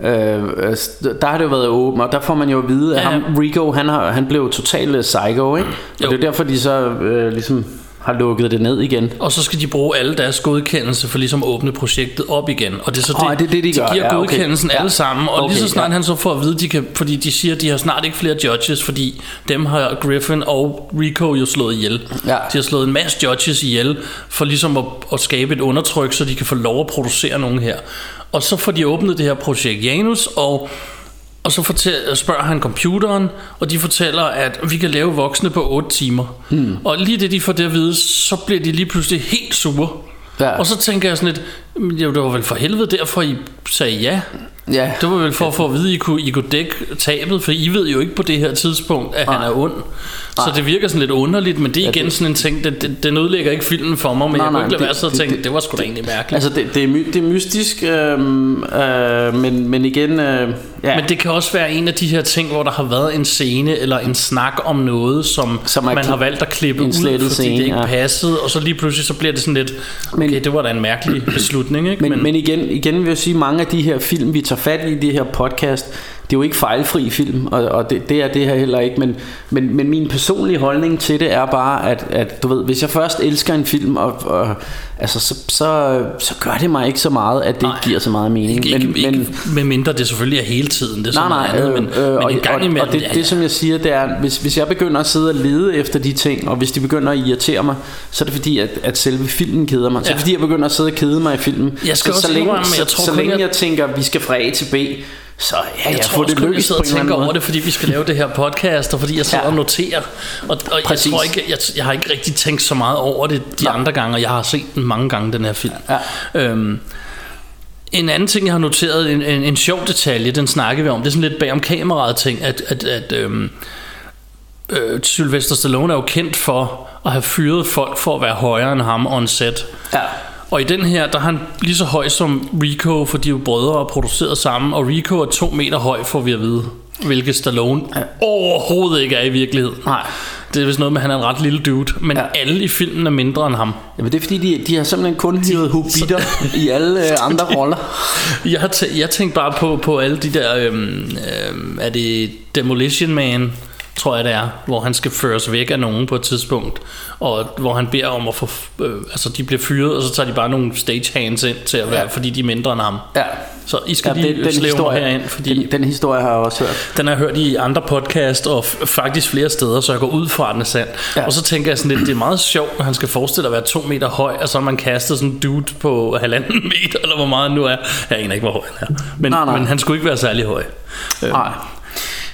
C: Øh, øh, der har det jo været åbent, og der får man jo at vide, at
D: Ja.
C: ham, Rico, han, har, han blev totalt øh, psycho, ikke? Og
D: Jo.
C: det er derfor, de så øh, ligesom har lukket det ned igen.
D: Og så skal de bruge alle deres godkendelse for ligesom at åbne projektet op igen. Og det er så
C: Åh, det er det, de gør.
D: giver
C: Ja, okay.
D: godkendelsen
C: Ja.
D: alle sammen. Og lige
C: Okay,
D: så snart
C: ja.
D: han så får at vide, de kan, fordi de siger, at de har snart ikke flere judges, fordi dem har Griffin og Rico jo slået ihjel.
C: Ja.
D: De har slået en masse judges ihjel for ligesom at, at skabe et undertryk, så de kan få lov at producere nogen her. Og så får de åbnet det her projekt Janus, og og så fortæl, spørger han computeren, og de fortæller, at vi kan lave voksne på 8 timer. Hmm. Og lige det, de får det at vide, så bliver de lige pludselig helt sure.
C: Ja.
D: Og så tænker jeg sådan lidt, "Men jo, det var vel for helvede derfor, I sagde ja.
C: Ja.
D: Det var vel for at få at vide, at I kunne, I kunne dække tabet, for I ved jo ikke på det her tidspunkt, at han er ond. Så det virker sådan lidt underligt, men det er igen sådan en ting, den, den, den ødelægger ikke filmen for mig, men
C: Nej,
D: jeg kunne ikke lade
C: det-
D: være så
C: det-
D: tænke,
C: det-
D: det var sgu da egentlig mærkeligt.
C: Altså det, det, er, my, det er mystisk, øhm, øh, men, men igen, øh, ja.
D: Men det kan også være en af de her ting, hvor der har været en scene eller en snak om noget, som,
C: Som
D: man har valgt at klippe ud, fordi
C: scene,
D: det ikke
C: ja.
D: passede, og så lige pludselig så bliver det sådan lidt, okay,
C: Men-
D: det var da en mærkelig beslutning, ikke?
C: Men, men igen, igen vil jeg sige, mange af de her film, vi tager fat i, i det her podcast, det er jo ikke fejlfri film, og, og det, det er det her heller ikke, men, men, men min personlige holdning til det er bare, at, at du ved, hvis jeg først elsker en film, og, og, altså, så, så, så gør det mig ikke så meget, at det
D: Nej.
C: ikke giver så meget mening.
D: ikke,
C: men,
D: ikke,
C: men,
D: med mindre det selvfølgelig er hele tiden, det er så
C: Nej, nej, øh,
D: men,
C: øh,
D: men
C: og,
D: en gang
C: og,
D: imellem,
C: og det,
D: ja,
C: det som jeg siger, det er, hvis, hvis jeg begynder at sidde og lede efter de ting, og hvis de begynder at irritere mig, så er det fordi, at, at selve filmen keder mig. Så er
D: Ja.
C: det fordi, jeg begynder at sidde og kede mig i filmen.
D: Jeg skal
C: så, så længe, så,
D: jeg tror
C: så
D: kun,
C: længe
D: jeg-
C: jeg tænker, vi skal fra A til B, så ja,
D: jeg
C: jeg
D: tror
C: det
D: sidder
C: på
D: og
C: en eller
D: tænker
C: anden
D: over det, fordi vi skal lave det her podcast, og fordi jeg sidder
C: Ja.
D: og noterer. Og, og jeg tror ikke, jeg, jeg har ikke rigtig tænkt så meget over det de
C: Nej.
D: andre gange, og jeg har set den mange gange, den her film.
C: Ja.
D: Øhm, en anden ting, jeg har noteret, en, en, en sjov detalje, den snakker vi om, det er sådan lidt bag om kameraet ting, at, at, at øhm, øh, Sylvester Stallone er jo kendt for at have fyret folk for at være højere end ham on set.
C: Ja.
D: Og i den her, der er han lige så høj som Rico, for de er jo brødre og produceret sammen, og Rico er to meter høj, får vi at vide. Hvilket Stallone overhovedet ikke er i virkeligheden.
C: Nej.
D: Det er vist noget med, at han er en ret lille dude, men
C: Ja.
D: ja. alle i filmen er mindre end ham.
C: Jamen det er fordi, de, de har simpelthen kun hyret hobitter i alle øh, andre roller.
D: Jeg, har tæ- jeg tænkte bare på, på alle de der, øhm, øhm, er det Demolition Man, tror jeg det er, hvor han skal føres væk af nogen på et tidspunkt, og hvor han beder om at få, øh, altså de bliver fyret, og så tager de bare nogle stagehands ind til at være, ja. fordi de er mindre end ham.
C: Ja.
D: Så I skal
C: Ja,
D: lige
C: den, den,
D: slæve mig
C: historie,
D: herind, fordi
C: den, den historie har jeg også hørt.
D: den har jeg hørt i andre podcast, og faktisk flere steder, så jeg går ud fra, at den er sand.
C: Ja.
D: Og så tænker jeg sådan lidt, det er meget sjovt, når han skal forestille at være to meter høj, og så har man kastet sådan en dude på halvanden meter, eller hvor meget han nu er. Jeg aner ikke, hvor høj han er. Men,
C: Nej, nej.
D: men han skulle ikke være særlig høj.
C: Nej.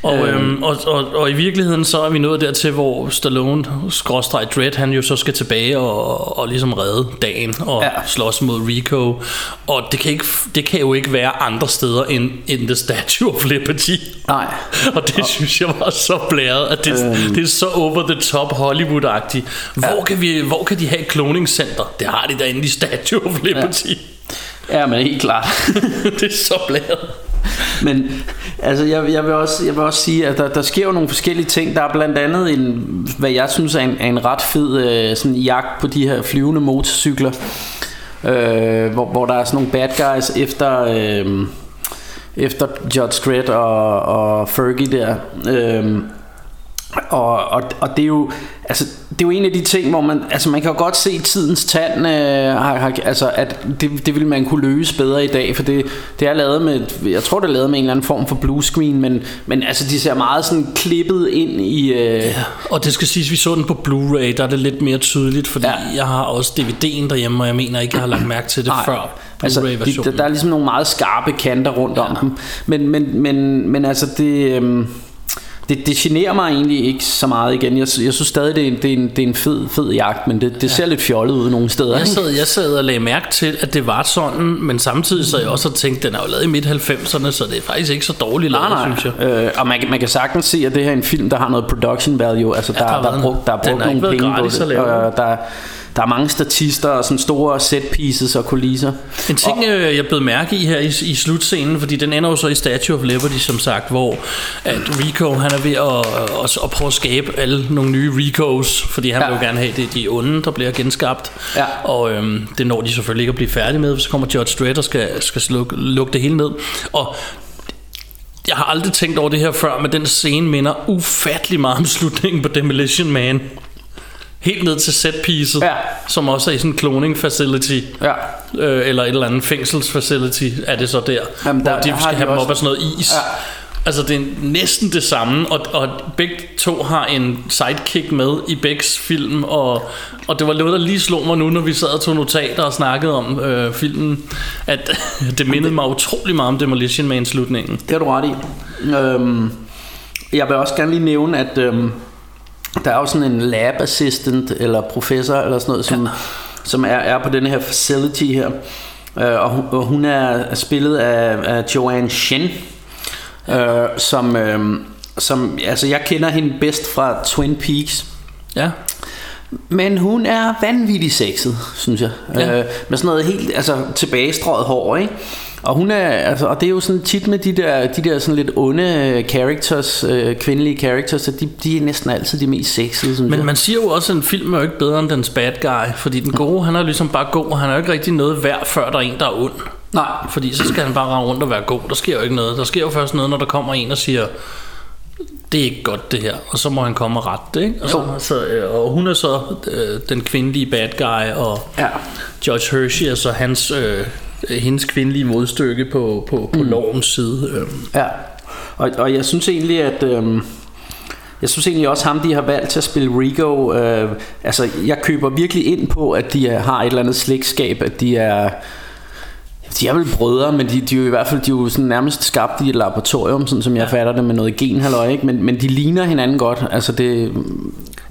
D: Og,
C: Øhm.
D: øhm, og, og, og i virkeligheden så er vi nået dertil, hvor Stallone, skråstreg Dredd, han jo så skal tilbage og, og ligesom redde dagen og
C: Ja.
D: ja. slås mod Rico. Og det kan, ikke, det kan jo ikke være andre steder end, end The Statue of Liberty.
C: Nej.
D: Og det synes jeg var så blæret, at det, øhm. det er så over the top Hollywood-agtigt. Hvor, ja. kan vi, hvor kan de have et kloningscenter? Det har de derinde i Statue of Liberty.
C: Ja, men helt klart.
D: det er så blæret.
C: Men altså, jeg, jeg, vil også, jeg vil også sige, at der, der sker jo nogle forskellige ting. Der er blandt andet en, hvad jeg synes er en, er en ret fed øh, sådan jagt på de her flyvende motorcykler. Øh, hvor, hvor der er sådan nogle bad guys efter... Øh, efter Judge Dredd og, og Fergie der. Øh, og, og, og det er jo altså det er jo en af de ting, hvor man, altså man kan jo godt se tidens tand, øh, har, har, altså at det, det vil man kunne løse bedre i dag, for det, det er lavet med, jeg tror det er lavet med en eller anden form for blue screen, men, men altså de ser meget sådan klippet ind i, øh,
D: Ja, og det skal siges, vi så den på Blu-ray, der er det lidt mere tydeligt, fordi
C: Ja.
D: jeg har også DVD'en derhjemme, og jeg mener ikke, jeg har lagt mærke til det
C: Nej.
D: før
C: Altså, de, der, der er ligesom nogle meget skarpe kanter rundt ja. om dem. Men, men, men, men altså, det, øhm, det, det generer mig egentlig ikke så meget igen. Jeg, jeg synes stadig, det er en, det er en, det er en fed, fed jagt, men det, det ja. ser lidt fjollet ud nogle steder.
D: Jeg sad, jeg sad og lagde mærke til, at det var sådan, men samtidig så jeg også og tænkte, den er jo lavet i midt-90'erne, så det er faktisk ikke så dårligt lavet,
C: Nej,
D: synes jeg.
C: nej. Øh, og man, kan- man kan sagtens se, at det her er en film, der har noget production value. Altså, der,
D: der har
C: der, der, er brugt, der er brugt nogle penge på det. Og der, der er mange statister og sådan store set pieces og kulisser.
D: En ting, øh, jeg blev mærke i her i, i slutscenen, fordi den ender jo så i Statue of Liberty, som sagt, hvor at Rico han er ved at, at, at prøve at skabe alle nogle nye Ricos, fordi han
C: Ja.
D: vil jo gerne have, det de onde, der bliver genskabt.
C: Ja.
D: Og øhm, det når de selvfølgelig ikke at blive færdige med, så kommer Judge Dredd og skal, skal slukke, lukke det hele ned. Og jeg har aldrig tænkt over det her før, men den scene minder ufattelig meget om slutningen på Demolition Man. Helt ned til set piecet,
C: Ja.
D: som også er i sådan en cloning facility
C: Ja.
D: øh, eller et eller andet fængselsfacility er det så der,
C: Jamen, der-
D: hvor de
C: der
D: skal
C: de
D: have dem
C: også-
D: op af sådan noget is.
C: Ja.
D: Altså det er næsten det samme, og, og begge to har en sidekick med i Becks film, og, og det var noget, der lige slog mig nu, når vi sad og tog notater og snakkede om øh, filmen, at det mindede mig utrolig meget om Demolition Man slutningen.
C: Det har du ret i. Øhm, jeg vil også gerne lige nævne, at øhm, der er jo sådan en lab assistant eller professor eller sådan noget, som, ja. som er, er på den her facility her. Øh, og, hun, og hun er spillet af, af Joanne Shen, øh, som, øhm, som, altså jeg kender hende bedst fra Twin Peaks.
D: Ja,
C: Men hun er vanvittigt sexet, synes jeg. Ja.
D: Ja.
C: Øh, med sådan noget helt altså, tilbagestrøget hår, ikke? Og hun er, altså, og det er jo sådan tit med de der, de der sådan lidt onde øh, characters, øh, kvindelige characters, at de, de er næsten altid de mest sexede, synes
D: men
C: jeg.
D: man siger jo også, at en film er jo ikke bedre end dens bad guy, fordi den gode, han er ligesom bare god, og han er jo ikke rigtig noget værd, før der er en, der er ond.
C: Nej,
D: Fordi så skal han bare rende rundt og være god. Der sker jo ikke noget. Der sker jo først noget, når der kommer en og siger, det er ikke godt det her. Og så må han komme og rette det. Ikke? Og, så, så, øh, og hun er så øh, den kvindelige bad guy, og
C: ja.
D: George Hershey er så hans, øh, hendes kvindelige modstykke på, på, på mm. lovens side. Øh.
C: Ja, og, og jeg synes egentlig, at... Øhm, jeg synes egentlig også, ham de har valgt til at spille Rigo, øh, altså jeg køber virkelig ind på, at de har et eller andet slægtskab, at de er... De er vel brødre, men de, de er jo i hvert fald de er jo sådan nærmest skabt i et laboratorium, sådan som jeg fatter det med noget genhalløj, ikke? Men, men de ligner hinanden godt. Altså det,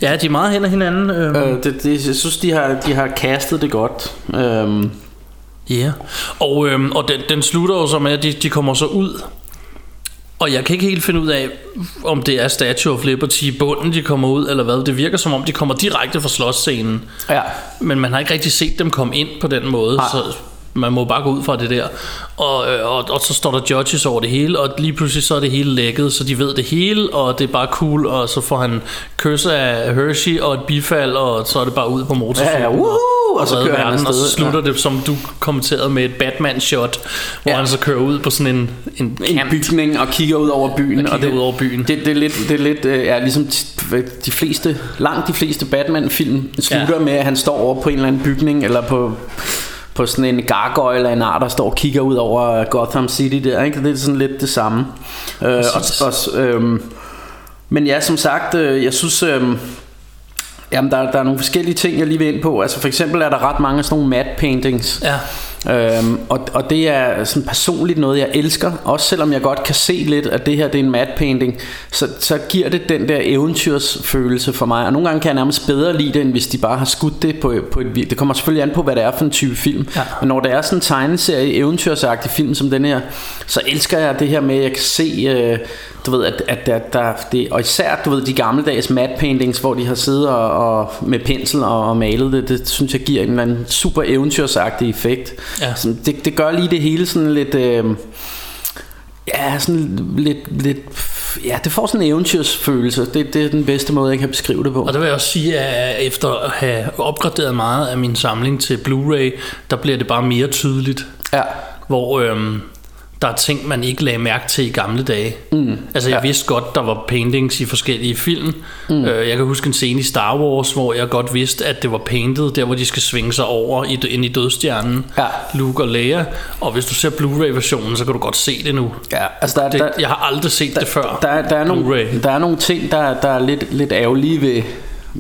D: Ja, de er meget hen ad hinanden. Øh.
C: øh, det, det, jeg synes, de har, de har castet det godt. Øhm,
D: Ja, og, øhm, og den, den slutter jo så med, at de, de kommer så ud. Og jeg kan ikke helt finde ud af, om det er Statue of Liberty i bunden, de kommer ud, eller hvad. Det virker som om, de kommer direkte fra slåsscenen.
C: ja,
D: Men man har ikke rigtig set dem komme ind på den måde,
C: Nej.
D: så man må bare gå ud fra det der. Og, øh, og, og så står der judges over det hele, og lige pludselig så er det hele lækket, så de ved det hele, og det er bare cool, og så får han kysse af Hershey og et bifald, og så er det bare ud på motorcyklen.
C: Ja, ja, woohoo, og så kører han
D: verden, og så
C: afsted,
D: slutter det, som du kommenterede med et Batman-shot, hvor
C: Ja.
D: han så kører ud på sådan en, en,
C: en bygning og kigger ud over byen.
D: Og kigger
C: det,
D: ud over byen.
C: Det, det er lidt, det er lidt øh, ja, ligesom de fleste, langt de fleste Batman-film slutter
D: Ja.
C: med, at han står over på en eller anden bygning, eller på, på sådan en gargoyle af en art, der står og kigger ud over Gotham City der, ikke? Det er sådan lidt det samme. Øh, og, og, øh, men ja, som sagt, øh, jeg synes... Øh, Jamen, der, der er nogle forskellige ting, jeg lige vil ind på. Altså for eksempel er der ret mange af sådan nogle matte paintings.
D: Ja.
C: Øhm, og, og det er sådan personligt noget, jeg elsker. Også selvom jeg godt kan se lidt, at det her det er en matte painting, så, så giver det den der eventyrsfølelse for mig. Og nogle gange kan jeg nærmest bedre lide det, end hvis de bare har skudt det på, på et Det kommer selvfølgelig an på, hvad det er for en type film.
D: Ja.
C: Men når det er sådan en tegneserie, eventyrsagtig film som den her, så elsker jeg det her med, at jeg kan se... Øh, du ved, at, at der, der, det, og især, du ved, de gammeldags matte paintings, hvor de har siddet og, og med pensel og, og malet det, det synes jeg giver en eller anden super eventyrsagtig effekt.
D: Ja.
C: Så det, det gør lige det hele sådan lidt, øh, ja, sådan lidt, lidt, ja, det får sådan en eventyrsfølelse. Det, det er den bedste måde, jeg kan beskrive det på.
D: Og det vil jeg også sige, at efter at have opgraderet meget af min samling til Blu-ray, der bliver det bare mere tydeligt.
C: Ja,
D: Hvor øhm, der er ting, man ikke lagde mærke til i gamle dage. Mm. Altså, jeg ja. vidste godt, der var paintings i forskellige film. Mm. Øh, jeg kan huske en scene i Star Wars, hvor jeg godt vidste, at det var painted, der hvor de skal svinge sig over i, ind i dødstjernen.
C: Ja.
D: Luke og Leia. Og hvis du ser Blu-ray-versionen, så kan du godt se det nu.
C: Ja, altså der,
D: Det,
C: der,
D: jeg har aldrig set
C: der,
D: det før.
C: Der, er- der, er nogle, der er nogle ting, der, der er lidt, lidt ærgerlige ved,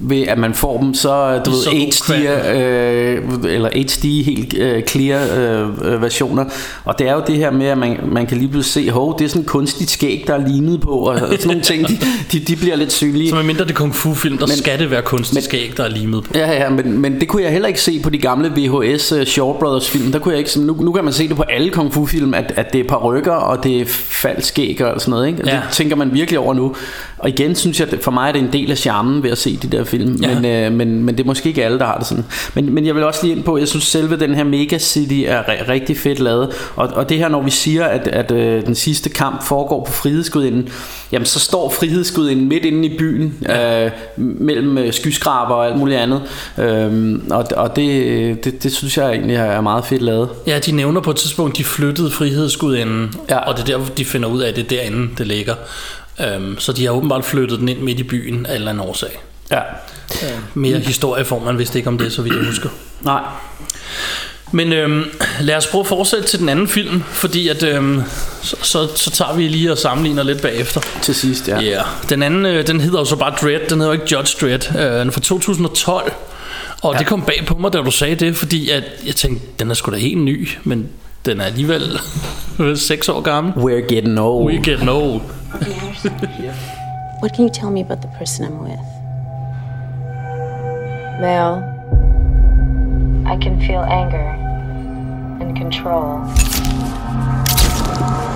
C: ved at man får dem så, du
D: Så
C: ved, HD, øh, eller HD helt øh, clear øh, øh, versioner. Og det er jo det her med, at man, man kan lige pludselig se, hov, det er sådan kunstigt skæg, der er lignet på, og sådan nogle ting, de, de, de bliver lidt synlige.
D: Så medmindre det er kung fu film, der
C: Men-
D: skal det være kunstig skæg, der er limet på.
C: Ja, ja, men, men det kunne jeg heller ikke se på de gamle VHS uh, Shaw Brothers film. Der kunne jeg ikke, nu, nu kan man se det på alle kung fu film, at, at det er parrykker og det er falskæg og sådan noget. Ikke? Og
D: Ja.
C: Det tænker man virkelig over nu. Og igen synes jeg, at for mig er det en del af charmen ved at se de der film.
D: Ja.
C: Men, øh, men, men det er måske ikke alle, der har det sådan. Men, men jeg vil også lige ind på, jeg synes selve den her Mega City er ri- rigtig fedt lavet. Og, og det her, når vi siger, at, at øh, den sidste kamp foregår på Frihedsgudinden, jamen så står Frihedsgudinden midt inde i byen, øh, mellem øh, skyskraber og alt muligt andet. Øh, og og det, det, det synes jeg egentlig er meget fedt lavet.
D: Ja, de nævner på et tidspunkt, de flyttede frihedsgudinden,
C: Ja.
D: ja. og det er der, de finder ud af, at det er derinde, det ligger. Um, så de har åbenbart flyttet den ind midt i byen af en eller anden årsag.
C: Ja.
D: Mere historie får man vist ikke om det, så vidt jeg husker.
C: Nej.
D: Men øhm, lad os prøve at fortsætte til den anden film, fordi at, øhm, så, så, så tager vi lige og sammenligner lidt bagefter.
C: Til sidst, ja.
D: Ja, yeah. den anden, øh, den hedder jo så bare Dread, den hedder jo ikke Judge Dread, øh, den er fra 2012. Og ja. det kom bag på mig, da du sagde det, fordi at jeg tænkte, den er sgu da helt ny, men den er alligevel 6 år gammel.
C: We're getting old.
D: We get old.
I: What can you tell me about the person I'm with? Well, I can feel anger and control.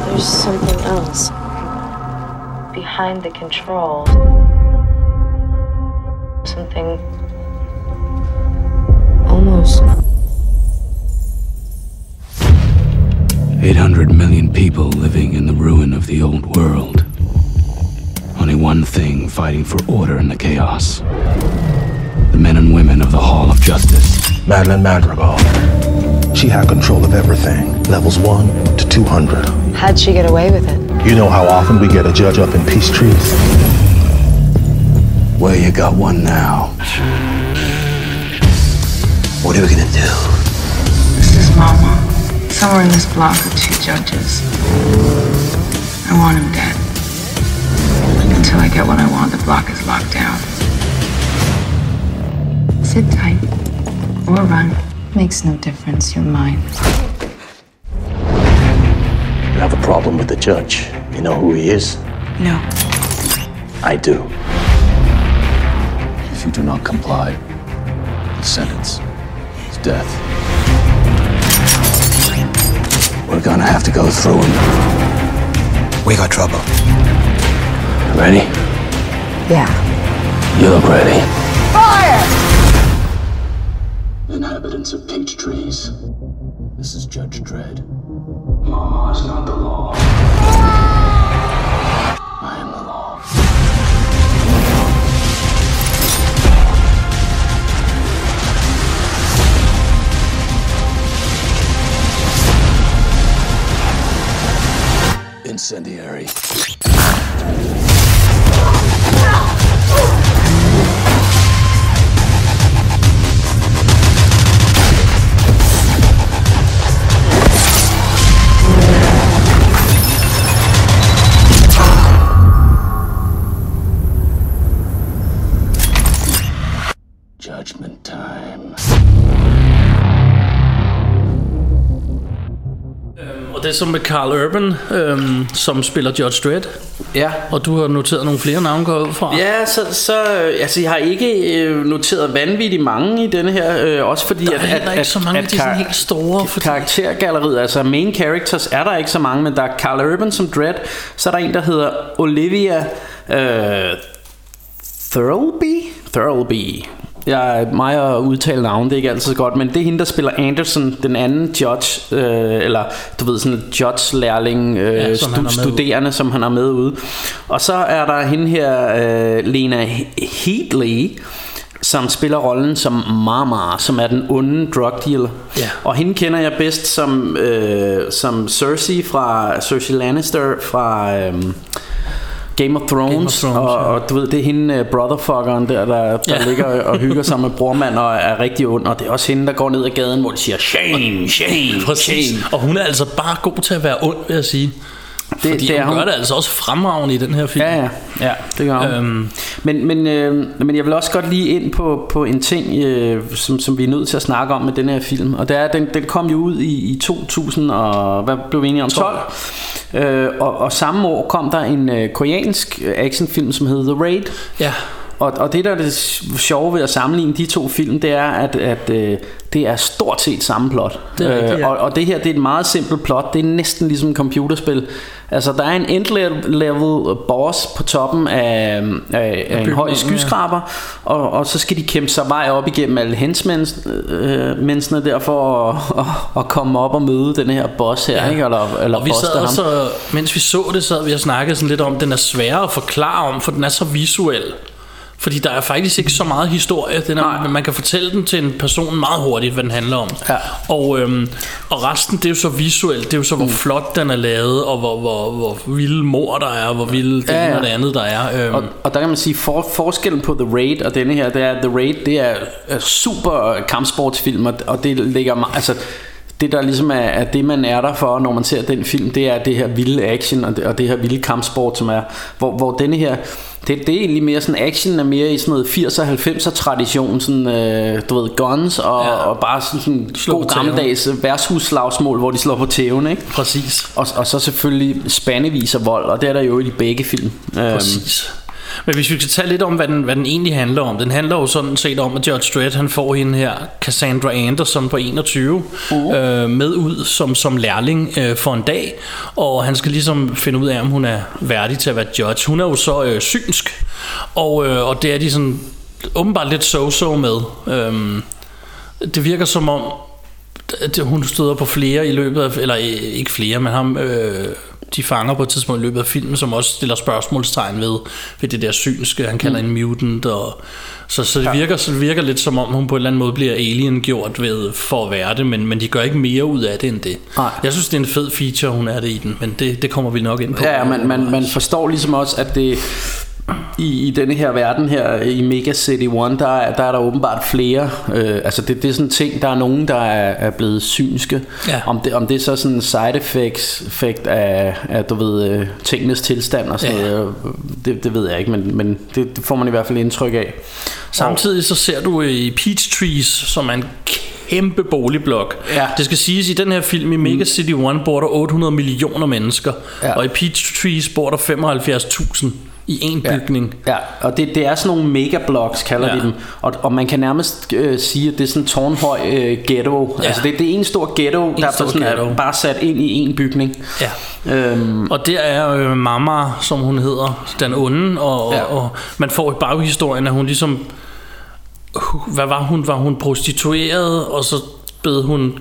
I: There's something else behind the control. Something
J: 800 million people living in the ruin of the old world. Only one thing fighting for order in the chaos. The men and women of the Hall of Justice.
K: Madeline Madrigal. She had control of everything, levels 1 to 200.
I: how'd she get away with it?
K: You know how often we get a judge up in peace trees?
J: Well, you got one now.
F: What are we gonna do?
L: This is Mama. Somewhere in this block are two judges. I want him dead. Until I get what I want, the block is locked down. Sit tight. Or run. Makes no difference. You're mine.
K: You have a problem with the judge. You know who he is?
L: No.
K: I do.
J: If you do not comply, the sentence is death. We're gonna have to go through them.
F: We got trouble.
J: Ready?
I: Yeah.
J: You look ready.
I: Fire!
J: Inhabitants of peach trees. This is Judge Dredd. Mama is not the law. Incendiary.
D: Det så med Carl Urban, øhm, som spiller Judge Dredd.
C: Ja.
D: Og du har noteret nogle flere navne går ud fra.
C: Ja, så, så altså, jeg har ikke øh, noteret vanvittigt mange i denne her, øh, også fordi
D: Der er
C: at, at,
D: ikke
C: at,
D: så mange af
C: at
D: de sådan helt store, fordi-
C: karaktergalleriet, altså main characters, er der ikke så mange, men der er Carl Urban som Dredd, så er der en, der hedder Olivia øh, Thirlby? Thirlby. Jeg mig at udtale navn, det er ikke altid godt, men det er hende, der spiller Anderson, den anden judge, øh, eller du ved sådan judge-lærling, øh,
D: Ja, som
C: stu- studerende, som han har med ude. Og så er der hende her, øh, Lena Heatley, som spiller rollen som Mama, som er den onde drug dealer.
D: Ja.
C: Og hende kender jeg bedst som, øh, som Cersei fra Cersei Lannister fra øh, Game of Thrones,
D: Game of Thrones,
C: og,
D: ja.
C: og du ved, det er hende uh, brotherfuckeren der, der, der
D: Ja.
C: ligger og hygger sig med brormand og er rigtig ond, og det er også hende, der går ned ad gaden, hvor de siger, shame, shame,
D: Præcis.
C: shame.
D: Og hun er altså bare god til at være ond, vil jeg sige.
C: Det,
D: Fordi
C: det er
D: hun, gør det altså også fremragende i den her film.
C: Ja, ja, ja det gør hun.
D: Øhm.
C: Men, men, øh, men jeg vil også godt lige ind på, på en ting, øh, som, som vi er nødt til at snakke om med den her film. Og det er, den, den kom jo ud i, i 2000 og hvad blev vi enige om? 12. Øh, og, og samme år kom der en øh, koreansk actionfilm, som hed The Raid.
D: Ja.
C: Og, og det der er det sjove ved at sammenligne de to film, det er, at, at øh, det er stort set samme plot.
D: Det er rigtigt, ja.
C: og, og det her, det er et meget simpelt plot. Det er næsten ligesom et computerspil. Altså, der er en end-level boss på toppen af, af, af en høj skyskraber, og, og så skal de kæmpe sig vej op igennem alle hensmændene der for at, at, at komme op og møde den her boss her, ikke? Eller, eller
D: og vi sad
C: ham.
D: også, mens vi så det, sad vi og snakkede sådan lidt om, den er sværere at forklare om, for den er så visuel. Fordi der er faktisk ikke så meget historie. Den er, man kan fortælle den til en person meget hurtigt, hvad den handler om.
C: Ja.
D: Og, øhm, og resten, det er jo så visuelt. Det er jo så, hvor
C: Mm.
D: flot den er lavet, og hvor, hvor, hvor vilde mor der er, og hvor vilde det
C: Ja,
D: ja, ene og det andet der er. Øhm,
C: Og, og der kan man sige, for, forskellen på The Raid og denne her, det er, at The Raid, det er, er super kampsportsfilm, og, og det ligger meget, altså, det der ligesom er, er det man er der for Når man ser den film Det er det her vilde action Og det, og det her vilde kampsport som er Hvor, hvor denne her det, det er egentlig mere sådan Action er mere i sådan noget 80'er 90'er tradition Sådan øh, du ved guns Og, ja. og bare sådan, sådan
D: Slå
C: god gammeldags værtshusslagsmål Hvor de slår på tæven ikke?
D: Præcis
C: og, og så selvfølgelig spandevis af vold Og det er der jo i de begge film Øhm,
D: Præcis. Men hvis vi skal tage lidt om, hvad den, hvad den egentlig handler om. Den handler jo sådan set om, at Judge Dredd han får hende her, Cassandra Anderson på 21, uh. øh, med ud som, som lærling øh, for en dag. Og han skal ligesom finde ud af, om hun er værdig til at være judge. Hun er jo så øh, synsk, og, øh, og det er de sådan åbenbart lidt so-so med. Øhm, det virker som om, at hun støder på flere i løbet af, eller øh, ikke flere, men ham, øh, de fanger på et tidspunkt i løbet af filmen, som også stiller spørgsmålstegn ved, ved det der synske, han kalder mm. en mutant, og, så, så, det virker, så det virker lidt som om, hun på en eller anden måde bliver alien gjort ved, for at være det, men, men de gør ikke mere ud af det end det.
C: Nej.
D: Jeg synes, det er en fed feature, hun er det i den, men det, det kommer vi nok ind på.
C: Ja, ja, man, man, man forstår ligesom også, at det i, i denne her verden her i Mega City One, der, er- der er der åbenbart flere. Øh, altså det, det er sådan en ting, der er nogen, der er, er blevet synske.
D: Ja.
C: Om, det, om det er så sådan en side effects effekt af, af du ved, øh, tingenes tilstand og sådan
D: Ja.
C: noget, øh, det, det ved jeg ikke, men, men det, det får man i hvert fald indtryk af.
D: Samtidig så ser du i Peach Trees, som er en kæmpe boligblok.
C: Ja.
D: Det skal siges, i den her film i Mega City One bor der 800 millioner mennesker,
C: Ja.
D: og i Peach Trees bor der 75.000 i en bygning.
C: Ja, og det, det er sådan nogle megablocks, kalder
D: Ja.
C: ja. de dem. Og, og man kan nærmest øh, sige, at det er sådan en tårnhøj øh, ghetto.
D: Ja.
C: Ja. Altså det, det er en stor ghetto, der
D: stor
C: sådan
D: ghetto.
C: Er bare sat ind i en bygning.
D: Ja.
C: Øhm,
D: Og der er øh, Mama, som hun hedder, den onde, og, ja.
C: Ja.
D: og, og man får i baghistorien, at hun ligesom... Hvad var hun? Var hun prostitueret, og så bed hun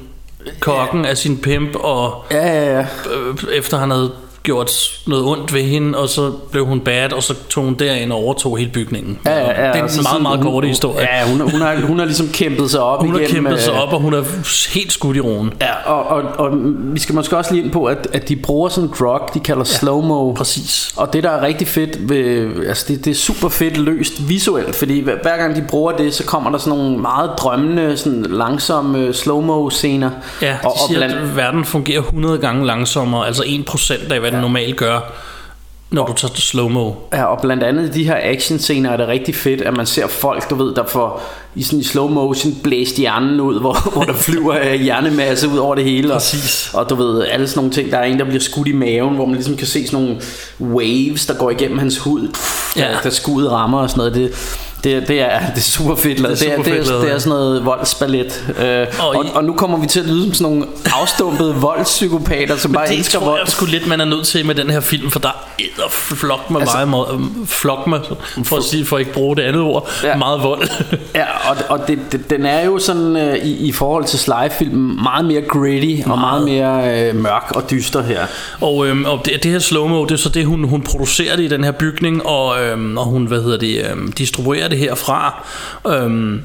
D: kokken af sin pimp, og
C: ja, ja, ja.
D: øh, efter han havde gjort noget ondt ved hende, og så blev hun bad, og så tog hun derind og overtog hele bygningen.
C: Ja, ja, ja,
D: det er en
C: og så
D: meget, meget
C: hun-
D: kort historie.
C: Ja, hun, hun, har, hun har ligesom kæmpet sig op
D: Hun har
C: igennem,
D: kæmpet sig
C: øh,
D: op, og hun er helt skudt i roen.
C: Ja, og, og, og vi skal måske også lige ind på, at, at de bruger sådan en drug, de kalder ja, slow-mo.
D: Præcis.
C: Og det, der er rigtig fedt ved, altså det, det er super fedt løst visuelt, fordi hver, hver gang de bruger det, så kommer der sådan nogle meget drømmende, sådan langsomme slow-mo scener.
D: Ja, de
C: og, og
D: siger,
C: blandt,
D: at verden fungerer 100 gange langsommere, altså 1% af, hvad den normalt gør, når du tager slow-mo.
C: Ja, og blandt andet i de her actionscener er det rigtig fedt, at man ser folk, du ved, der får i sådan i slow motion blæst hjernen ud, hvor, hvor der flyver øh, hjernemasse ud over det hele.
D: Præcis.
C: Og, og du ved, alle sådan nogle ting. Der er en, der bliver skudt i maven, hvor man ligesom kan se sådan nogle waves, der går igennem hans hud,
D: Ja.
C: der, der skuddet rammer og sådan noget. Det, det, det, er, det er super fedt lavet.
D: Det
C: Det
D: er
C: det er,
D: fedt
C: det er, det er sådan noget voldsballet. Øh,
D: Og
C: og, og, nu kommer vi til at lyde som sådan nogle afstumpede voldspsykopater, som bare
D: det
C: elsker
D: tror
C: vold.
D: jeg sgu lidt, man er nødt til med den her film, for der er flok med
C: Altså-
D: meget, meget flok med, for at, sige, for at ikke bruge det andet ord, ja. Meget vold.
C: Ja, og, og det, det, den er jo sådan øh, i, i forhold til Sly-filmen meget mere gritty og meget mere øh, mørk og dyster her.
D: og øhm, og det, det her slow-mo, det er så det, hun, hun producerer det i den her bygning, og, øhm, og hun, hvad hedder det, øhm, distribuerer det herfra. Øhm,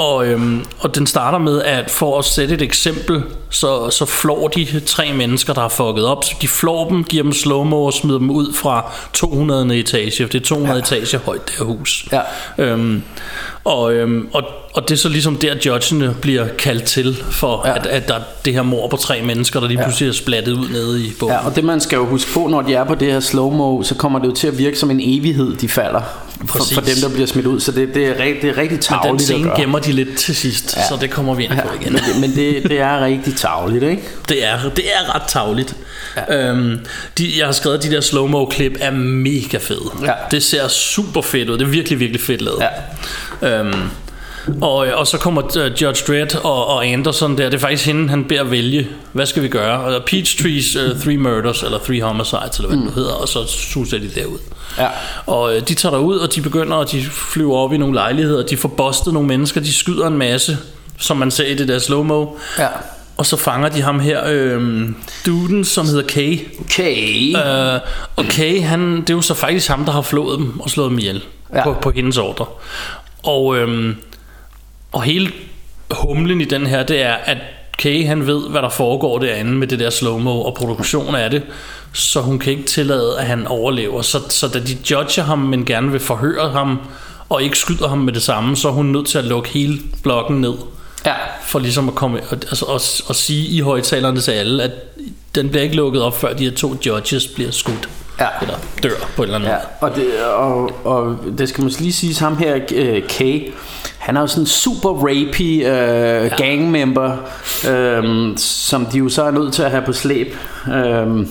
D: og, øhm, og den starter med, at for at sætte et eksempel, så, så flår de tre mennesker, der har fucket op. Så de flår dem, giver dem slow og smider dem ud fra 200. etage. Det er 200 ja. etager højt, det her hus.
C: Ja.
D: Øhm, og, øhm, og, og det er så ligesom der, judgene bliver kaldt til, for ja. at, at der er det her mor på tre mennesker, der lige pludselig er splattet ud nede i bogen.
C: Ja, og det man skal jo huske på, når de er på det her slow-mo, så kommer det jo til at virke som en evighed, de falder. For, for dem, der bliver smidt ud. Så det, det, er, rigt, det er rigtig tavligt
D: Men den scene gemmer de lidt til sidst, ja. så det kommer vi ind på igen.
C: Men, det, men det, det er rigtig tavligt, ikke?
D: Det er, det er ret tavligt. Ja. Øhm, de, jeg har skrevet, de der slow-mo klip er mega fede.
C: Ja.
D: Det ser super fedt ud. Det er virkelig, virkelig fedt lavet. Ja. Øhm, og, og så kommer uh, Judge Dredd og, og Anderson der. Det er faktisk hende, han beder at vælge. Hvad skal vi gøre? Og Peachtree's uh, Three Murders, eller Three Homicides, eller hvad mm. det hedder. Og så suser de derud.
C: Ja.
D: Og uh, de tager derud, og de begynder, og de flyver op i nogle lejligheder. De får bustet nogle mennesker. De skyder en masse, som man ser i det der slow-mo.
C: Ja.
D: Og så fanger de ham her, øh, duden, som hedder Kay.
C: Kay.
D: Øh, og Kay, han, det er jo så faktisk ham, der har flået dem og slået dem ihjel
C: Ja.
D: på, på hendes ordre. Og, øh, og hele humlen i den her, det er, at Kay, han ved, hvad der foregår derinde med det der slow-mo og produktion af det, så hun kan ikke tillade, at han overlever. Så, så da de judger ham, men gerne vil forhøre ham, og ikke skyder ham med det samme, så er hun nødt til at lukke hele blokken ned.
C: Ja.
D: For ligesom at komme altså, og, og sige i højtalerne til alle, at den bliver ikke lukket op, før de her to judges bliver skudt.
C: Ja.
D: Eller dør på en eller anden
C: Ja, og det, og, og det skal måske lige sige ham her, Kay, han er jo sådan en super rapey uh, ja. gang member, um, som de jo så er nødt til at have på slæb. Um,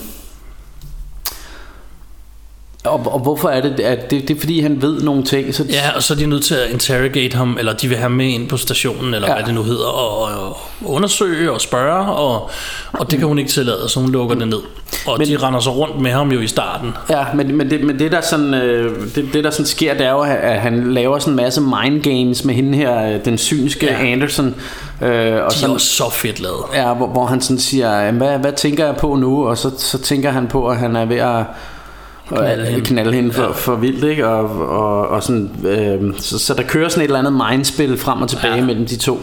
C: og, og hvorfor er det, at det, det er fordi han ved nogle ting så
D: Ja, og så er de nødt til at interrogate ham, eller de vil have med ind på stationen, eller ja. hvad det nu hedder, og, og undersøge og spørge, og, og det kan hun ikke tillade, så hun lukker det ned. Og men, de render så rundt med ham jo i starten.
C: Ja, men, men, det, men det, der sådan, øh, det, det der sådan sker, det er jo, at han laver sådan en masse mind games med hende her, øh, den synske ja. Anderson. Øh, og
D: de
C: sådan,
D: er så fedt lavet.
C: Ja, hvor, hvor han sådan siger, hvad, hvad tænker jeg på nu? Og så, så tænker han på, at han er ved at knalde hende, knalde hende for, ja. for vildt, ikke? Og, og, og sådan, øh, så, så der kører sådan et eller andet mindspil frem og tilbage ja. mellem de to.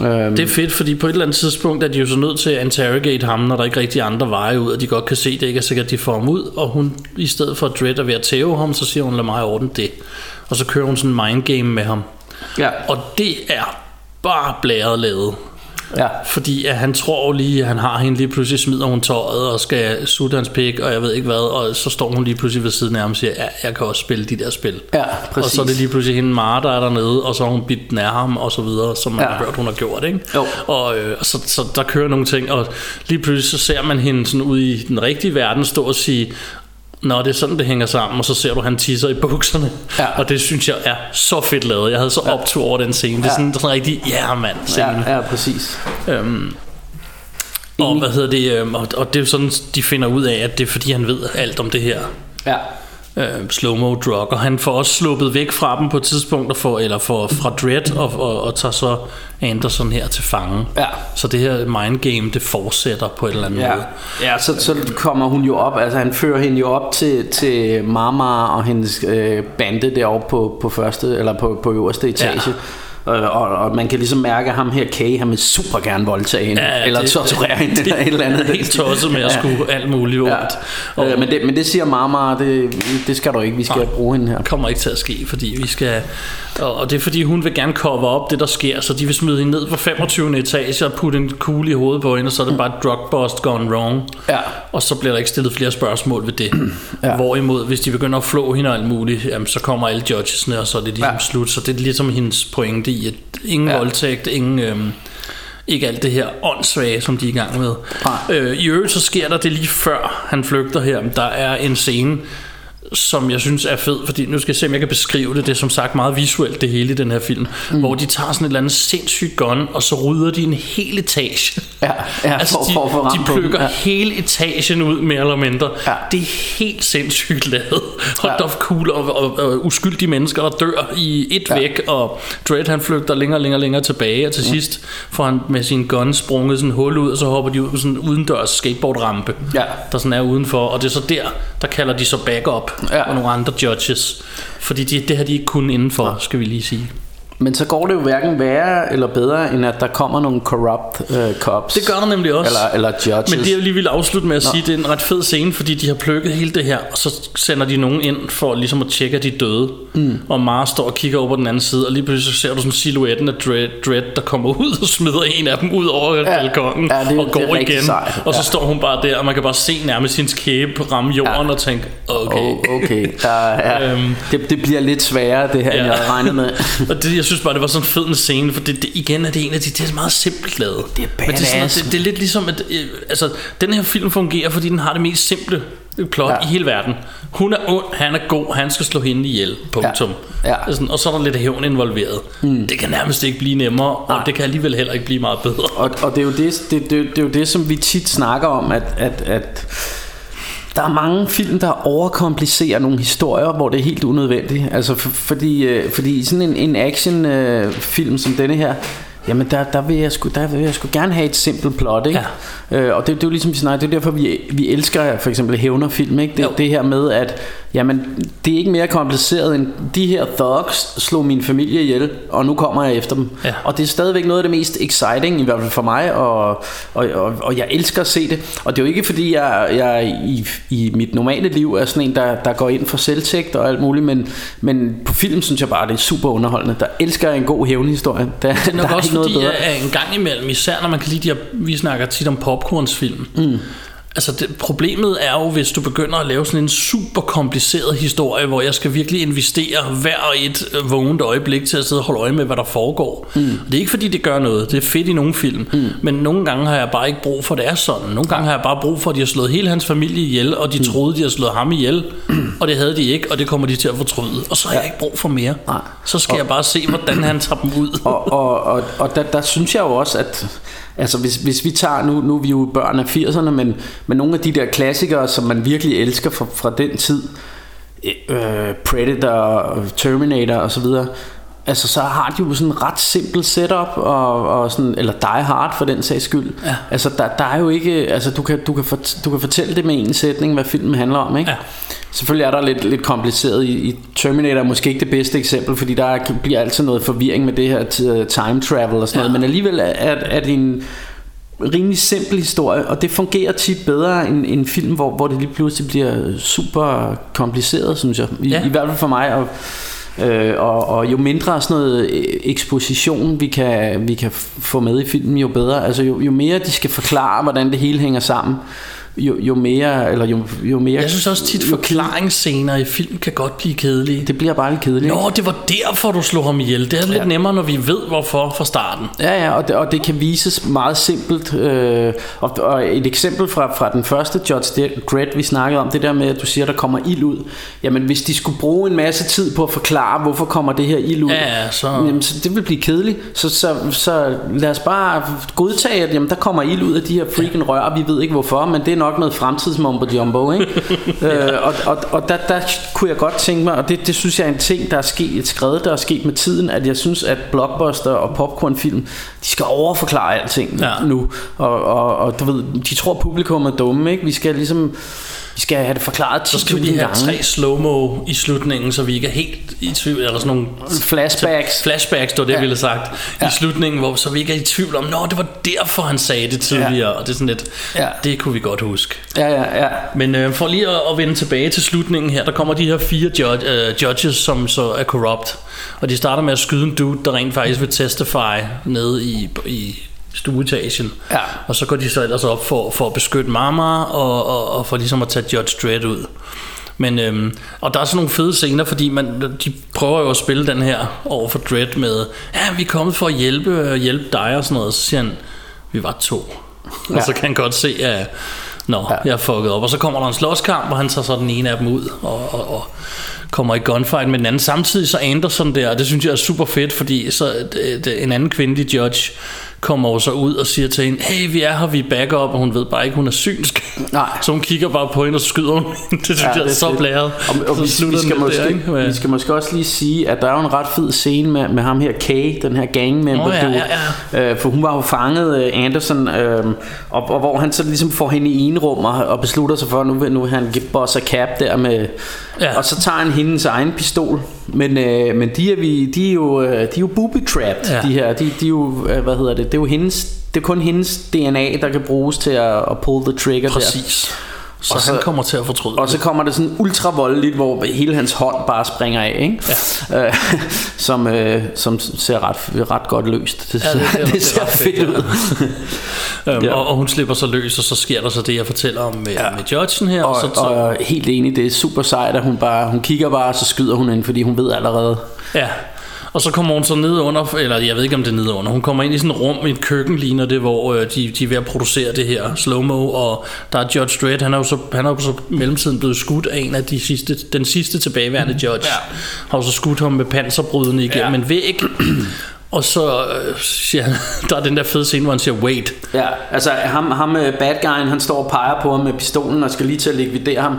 D: Øhm. Det er fedt, fordi på et eller andet tidspunkt er de jo så nødt til at interrogate ham, når der ikke rigtig andre veje ud, og de godt kan se, at det ikke er sikkert, at de får ham ud, og hun i stedet for at Dredd er ved at tæve ham, så siger hun, lad mig ordne det. Og så kører hun sådan en mind game med ham.
C: Ja.
D: Og det er bare blæret lavet.
C: Ja.
D: Fordi at han tror lige, at han har hende lige pludselig smider hun tøjet og skal sutte hans pik, og jeg ved ikke hvad, og så står hun lige pludselig ved siden af ham og siger, ja, jeg kan også spille de der spil.
C: Ja,
D: præcis. Og så er det lige pludselig hende Mara, der er dernede, og så har hun bidt nær ham og så videre, som man ja. har hørt, hun har gjort, ikke?
C: Jo.
D: Og øh, så, så der kører nogle ting, og lige pludselig så ser man hende sådan ud i den rigtige verden stå og sige, Nå, det er sådan, det hænger sammen, og så ser du, han tisser i bukserne.
C: Ja.
D: Og det synes jeg er så fedt lavet. Jeg havde så ja. optur over den scene. Det er
C: Ja.
D: sådan, en rigtig, ja mand, scene.
C: Ja, ja, præcis.
D: Øhm, og hvad hedder det, øhm, og, og det er jo sådan, de finder ud af, at det er fordi, han ved alt om det her
C: Ja.
D: Øh, slow-mo drug, og han får også sluppet væk fra dem på et tidspunkt, og får, eller får fra Dread, og, og, og tager så Anderson her til fange.
C: Ja.
D: Så det her mind game, det fortsætter på en eller anden
C: Ja,
D: måde.
C: ja så, så kommer hun jo op, altså han fører hende jo op til, til Mama og hendes øh, bande deroppe på, på første, eller på, på øverste etage. Ja. Og, og, og man kan ligesom mærke, at ham her Kay, han vil super gerne voldtage hende,
D: Ja,
C: eller
D: det-
C: torturere hende,
D: det-
C: eller et eller andet.
D: det helt tosset med at skue alt muligt ondt.
C: Ja. Øh, men, det, men det siger Mama, det, det skal du ikke, vi skal
D: Nej.
C: bruge hende her.
D: Det kommer ikke til at ske, fordi vi skal... Og, og det er fordi, hun vil gerne cover op det, der sker, så de vil smide hende ned på 25. etage og putte en kugle i hovedet på hende, og så er det bare et drug bust gone wrong.
C: Ja.
D: Og så bliver der ikke stillet flere spørgsmål ved det.
C: Ja.
D: ja. Hvorimod, hvis de begynder at flå hende og alt muligt, jamen, så kommer alle judgesne, og så er det ligesom
C: Ja.
D: ja. slut. Så det er ligesom hendes pointe i, at ingen
C: ja.
D: voldtægt, ingen... Øhm, ikke alt det her åndssvage, som de er i gang med.
C: Nej.
D: Øh, I øvrigt så sker der det lige før han flygter her. Der er en scene, som jeg synes er fed, fordi nu skal jeg se, om jeg kan beskrive det. Det er som sagt meget visuelt, det hele i den her film. Mm. Hvor de tager sådan et eller andet sindssygt gun, og så rydder de en hel etage.
C: Ja, ja,
D: altså,
C: for-
D: de,
C: for ramt
D: de
C: den,
D: plukker
C: ja.
D: hele etagen ud, mere eller mindre.
C: Ja.
D: Det er helt sindssygt lavet. Hold
C: Ja.
D: cool, og, og, og, uskyldige mennesker, der dør i et
C: Ja.
D: væk, og Dredd han flygter længere og længere, længere tilbage, og til
C: Mm.
D: sidst får han med sin gun sprunget sådan et hul ud, og så hopper de ud på sådan en udendørs skateboardrampe,
C: Ja.
D: der sådan er udenfor, og det er så der, der kalder de så backup ja. og nogle andre judges. Fordi de, det har de ikke kun indenfor, ja. skal vi lige sige.
C: Men så går det jo hverken værre eller bedre, end at der kommer nogle corrupt uh, cops.
D: Det gør der nemlig også.
C: Eller, eller judges.
D: Men det jeg lige vil afslutte med at Nå. sige, det er en ret fed scene, fordi de har plukket hele det her, og så sender de nogen ind for ligesom at tjekke, at de er døde. Mm. Og Mara står og kigger over på den anden side, og lige pludselig så ser du sådan silhuetten af Dread, Dread, der kommer ud og smider en af dem ud over ja. balkongen
C: ja, det,
D: og går
C: det
D: igen.
C: Sejt.
D: Og så ja. står hun bare der, og man kan bare se nærmest sin kæbe ramme jorden ja. og tænke, okay.
C: Oh, okay. Ja, ja. øhm, det, det bliver lidt sværere, det her, ja. jeg havde regnet med.
D: og det, jeg synes bare, det var sådan fed en scene, for det, det, igen er det en af de, det er meget simpelt lavet.
C: Det er
D: Men det, er sådan, det, det er lidt ligesom, at øh, altså, den her film fungerer, fordi den har det mest simple plot ja. i hele verden. Hun er ond, han er god, han skal slå hende ihjel. Punktum.
C: Ja. Ja.
D: Sådan, og så er der lidt hævn involveret. Mm. Det kan nærmest ikke blive nemmere, og
C: Nej.
D: det kan alligevel heller ikke blive meget bedre.
C: Og, og det, er jo det, det, det, det er jo det, som vi tit snakker om, at, at, at der er mange film, der overkomplicerer nogle historier, hvor det er helt unødvendigt. Altså for, fordi, øh, fordi sådan en, en actionfilm øh, film som denne her, Jamen der, der, vil jeg sgu, der vil jeg sgu gerne have et simpelt plot, ikke? Ja. Øh, og det, det er jo ligesom snakker, det er derfor vi, vi elsker for eksempel hævnerfilm, ikke? Det, det her med at jamen det er ikke mere kompliceret end de her thugs slog min familie ihjel, og nu kommer jeg efter dem.
D: Ja.
C: Og det er stadigvæk noget af det mest exciting i hvert fald for mig, og, og, og, og jeg elsker at se det. Og det er jo ikke fordi jeg, jeg i, i mit normale liv er sådan en der, der går ind for selvtægt og alt muligt, men, men på film synes jeg bare det er super underholdende. Der elsker jeg en god hævnhistorie. Der,
D: Det er nok
C: der
D: også
C: ikke noget
D: fordi,
C: bedre.
D: en gang imellem, især når man kan lide de her, vi snakker tit om popcornsfilm,
C: Mm.
D: Altså det, problemet er jo, hvis du begynder at lave sådan en super kompliceret historie, hvor jeg skal virkelig investere hver et øh, vågent øjeblik til at sidde og holde øje med, hvad der foregår. Mm. Det er ikke fordi, det gør noget. Det er fedt i nogle film. Mm. Men nogle gange har jeg bare ikke brug for, at det er sådan. Nogle gange har jeg bare brug for, at de har slået hele hans familie ihjel, og de mm. troede, de har slået ham ihjel. og det havde de ikke, og det kommer de til at fortryde. Og så har jeg ikke brug for mere.
C: Nej.
D: Så skal
C: Og-
D: jeg bare se, hvordan han tager dem ud.
C: og, og, og, og der, der synes jeg jo også, at altså hvis, hvis vi tager, nu, nu er vi jo børn af 80'erne, men, men nogle af de der klassikere, som man virkelig elsker fra, fra den tid, øh, Predator, Terminator og så videre, altså så har de jo sådan en ret simpel setup og, og sådan eller Die Hard for den sags skyld.
D: Ja.
C: Altså der, der er jo ikke altså du kan du kan fort, du kan fortælle det med en sætning hvad filmen handler om, ikke?
D: Ja.
C: Selvfølgelig er der lidt lidt kompliceret i, i Terminator er måske ikke det bedste eksempel, fordi der bliver altid noget forvirring med det her time travel og sådan
D: Ja.
C: noget, men alligevel er, er, er det en rimelig simpel historie, og det fungerer tit bedre end en film, hvor, hvor det lige pludselig bliver super kompliceret, synes jeg. I,
D: Ja.
C: i hvert fald for mig, og, øh, og, og jo mindre sådan noget øh, eksposition vi kan, vi kan få med i filmen, jo bedre. Altså jo, jo mere de skal forklare, hvordan det hele hænger sammen, jo, jo mere, eller jo, jo mere...
D: Jeg synes også tit, forklaringsscener i film kan godt blive kedelige.
C: Det bliver bare lidt kedeligt.
D: Nå, det var derfor, du slog ham ihjel. Det er lidt nemmere, når vi ved, hvorfor fra starten.
C: Ja, ja, og det, og det kan vises meget simpelt. Øh, og, og et eksempel fra, fra den første Judge Dredd, vi snakkede om, det der med, at du siger, at der kommer ild ud. Jamen, hvis de skulle bruge en masse tid på at forklare, hvorfor kommer det her ild ud,
D: Ja, ja, så-
C: jamen, så det vil blive kedeligt. Så, så, så lad os bare godtage, at jamen, der kommer ild ud af de her freaking rør, vi ved ikke hvorfor, men det er nok noget fremtidsmumbo jumbo, ikke? øh, og og, og der, der kunne jeg godt tænke mig, og det, det synes jeg er en ting, der er sket, et skred, der er sket med tiden, at jeg synes, at blockbuster og popcornfilm, de skal overforklare alting
D: Ja.
C: nu. Og, og, og du ved, de tror publikum er dumme, ikke? Vi skal ligesom, vi skal have det forklaret 10.000
D: Så skal vi lige have
C: gange.
D: tre slow-mo i slutningen, så vi ikke er helt i tvivl, eller sådan nogle
C: Flashbacks.
D: flashbacks, det var det, jeg
C: Ja.
D: ville have sagt,
C: Ja.
D: i slutningen, hvor så vi ikke er i tvivl om, nå, det var derfor, han sagde det tidligere,
C: Ja.
D: og det er sådan lidt,
C: Ja.
D: det kunne vi godt huske.
C: Ja, ja, ja.
D: Men øh, for lige at, at vende tilbage til slutningen her, der kommer de her fire judge, øh, judges, som så er corrupt. Og de starter med at skyde en dude, der rent faktisk vil testify nede i, i stueetagen.
C: Ja.
D: Og så går de så ellers op for, for at beskytte Mama og, og, og for ligesom at tage Judge Dredd ud. Men, øhm, og der er sådan nogle fede scener, fordi man, de prøver jo at spille den her over for Dredd med, ja, vi er kommet for at hjælpe, øh, hjælpe dig og sådan noget. Så siger han, vi var to. Ja. Og så kan han godt se, at Nå, ja. jeg er fucket op. Og så kommer der en slåskamp, og han tager så den ene af dem ud og, og, og kommer i gunfight med den anden. Samtidig så Anderson der, og det synes jeg er super fedt, fordi så det, det, en anden kvindelig judge kommer jo så ud og siger til hende, hey, vi er her, vi er backup, og hun ved bare ikke, hun er synsk.
C: Nej.
D: Så hun kigger bare på hende, og skyder hun hende. Det synes ja, jeg er så blæret.
C: Og, og
D: Så
C: vi, vi, skal måske,
D: der, ikke?
C: Vi skal måske også lige sige, at der er jo en ret fed scene med, med ham her, Kay, den her gangmember.
D: Nå, ja,
C: du-
D: ja,
C: Øh, for hun var jo fanget, øh, Anderson, øh, og, og hvor han så ligesom får hende i en rum og, og beslutter sig for, at nu vil, nu vil han give boss og cap der med...
D: Ja.
C: Og så tager han hendes egen pistol. Men, øh, men de, er vi, de er jo, øh, de er jo booby-trapped,
D: Ja.
C: de her. De, de er jo, øh, hvad hedder det, det er jo hendes... Det er kun hendes DNA, der kan bruges til at, at pull the trigger der.
D: Så
C: Og
D: han
C: så-
D: kommer til at fortryde
C: Og så kommer det sådan ultra voldeligt, hvor hele hans hånd bare springer af, ikke? Ja. Øh, som, øh, som ser ret, ret godt løst. Det,
D: Ja,
C: ja,
D: det-
C: det,
D: det er- er
C: ser fedt
D: fedt,
C: ud.
D: Øhm,
C: Ja.
D: og, og hun slipper så løs, og så sker der så det, jeg fortæller om med, ja. med Judgen her.
C: og,
D: så, så,
C: og helt enig, det er super sejt, at hun bare hun kigger bare, og så skyder hun ind, fordi hun ved allerede.
D: Ja, og så kommer hun så ned under, eller jeg ved ikke om det er ned under, hun kommer ind i sådan et rum i et køkken, ligner det, hvor øh, de, de er ved at producere det her slow-mo, og der er Judge Dredd, han er jo så, han er jo så mellemtiden blevet skudt af en af de sidste, den sidste tilbageværende judge, ja. har jo så skudt ham med panserbrydende igennem ja. en væg, og så øh, siger han, der er den der fede scene, hvor han siger, wait,
C: Ja, altså ham, ham øh, bad guyen, han står og peger på ham med pistolen og skal lige til at likvidere ham.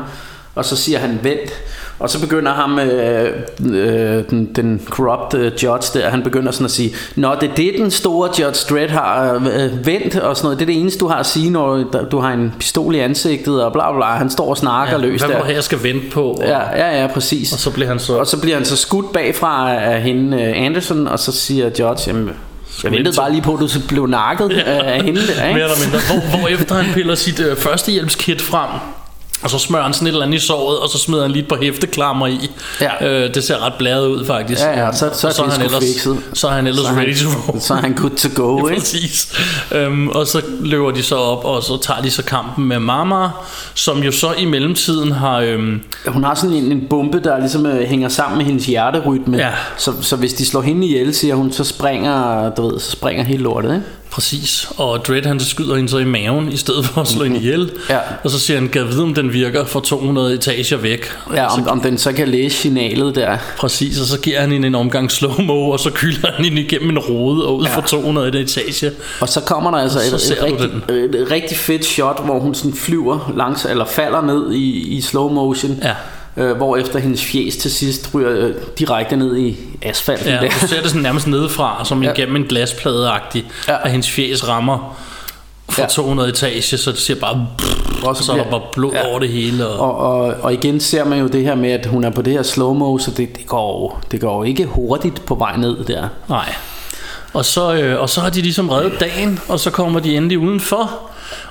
C: Og så siger han, vent. Og så begynder ham, øh, øh, den, den corrupt øh, judge der, han begynder sådan at sige, Nå, det er det, den store Judge Dredd har øh, vendt og sådan noget. Det er det eneste, du har at sige, når du har en pistol i ansigtet og bla bla bla. Han står og snakker
D: ja,
C: løs
D: hvad
C: der.
D: det, jeg skal vente på? Og,
C: Ja, ja, ja, præcis.
D: og så bliver han så...
C: Og så bliver han så skudt bagfra af hende øh, Anderson, og så siger Judge, jamen, jeg ventede bare lige på, at du blev nakket øh, af hende der, ikke?
D: Mere eller mindre. Hvor, hvor efter han piller sit øh, førstehjælpskit frem, og så smører han sådan et eller andet i såret, og så smider han lige et par hæfteklammer i.
C: Ja.
D: Øh, det ser ret blæret ud, faktisk.
C: Ja, ja, så, så, så er
D: han ellers,
C: fikset.
D: så er han ellers
C: Så er han-
D: ready to roll.
C: Så er han good to go,
D: Ja, præcis. Øhm, og så løber de så op, og så tager de så kampen med Mama, som jo så i mellemtiden har... Øhm,
C: Hun har sådan en, en bombe, der ligesom øh, hænger sammen med hendes hjerterytme.
D: Ja.
C: Så, så hvis de slår hende ihjel, siger hun, så springer, du ved, så springer hele lortet, ikke?
D: Præcis, og Dredd han skyder hende så i maven i stedet for at slå hende ihjel.
C: Ja.
D: Og så siger han, kan vide om den virker fra 200 etager væk.
C: Ja,
D: Og så
C: om, om den så kan læse signalet der.
D: Præcis, og så giver han hende en omgang slow-mo, og så kylder han hende igennem en rode og ud
C: Ja.
D: fra 200 etage.
C: Og så kommer der altså et, et, rigtig, et rigtig fedt shot, hvor hun sådan flyver langs, eller falder ned i, i slow motion.
D: Ja.
C: Øh, hvor efter hendes fjes til sidst ryger øh, direkte ned i asfalten
D: Ja,
C: der.
D: du ser det sådan nærmest nedefra, som
C: Ja.
D: igennem en glasplade-agtig,
C: Ja.
D: at hendes fjes rammer fra
C: Ja.
D: ja. 200 etage, så det ser bare... Og så, så er der bare blod
C: Ja.
D: over det hele. Og,
C: Og, og, og igen ser man jo det her med, at hun er på det her slow-mo, så det, det, går, det går ikke hurtigt på vej ned der.
D: nej. Og så, øh, og så har de ligesom reddet dagen, og så kommer de endelig udenfor.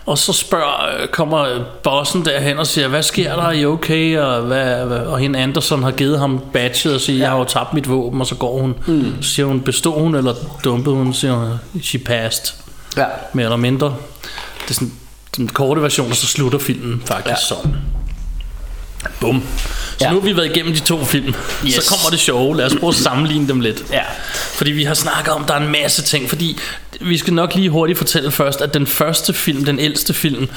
D: Og så spørger, øh, kommer bossen derhen og siger, hvad sker der, er I okay? Og, hvad, hvad, og hende Anderson har givet ham badget og siger, jeg har jo tabt mit våben, og så går hun. Mm. Så siger hun, bestod hun eller dumpede hun? Så siger hun, she passed.
C: Ja.
D: mere eller mindre. Det er sådan den korte version, og så slutter filmen faktisk ja. sådan. Bum. Så
C: Ja.
D: nu har vi været igennem de to film. Yes. Så kommer det sjove. Lad os prøve at sammenligne dem lidt.
C: Ja.
D: Fordi vi har snakket om, der er en masse ting. Fordi vi skal nok lige hurtigt fortælle først, at den første film, den ældste film,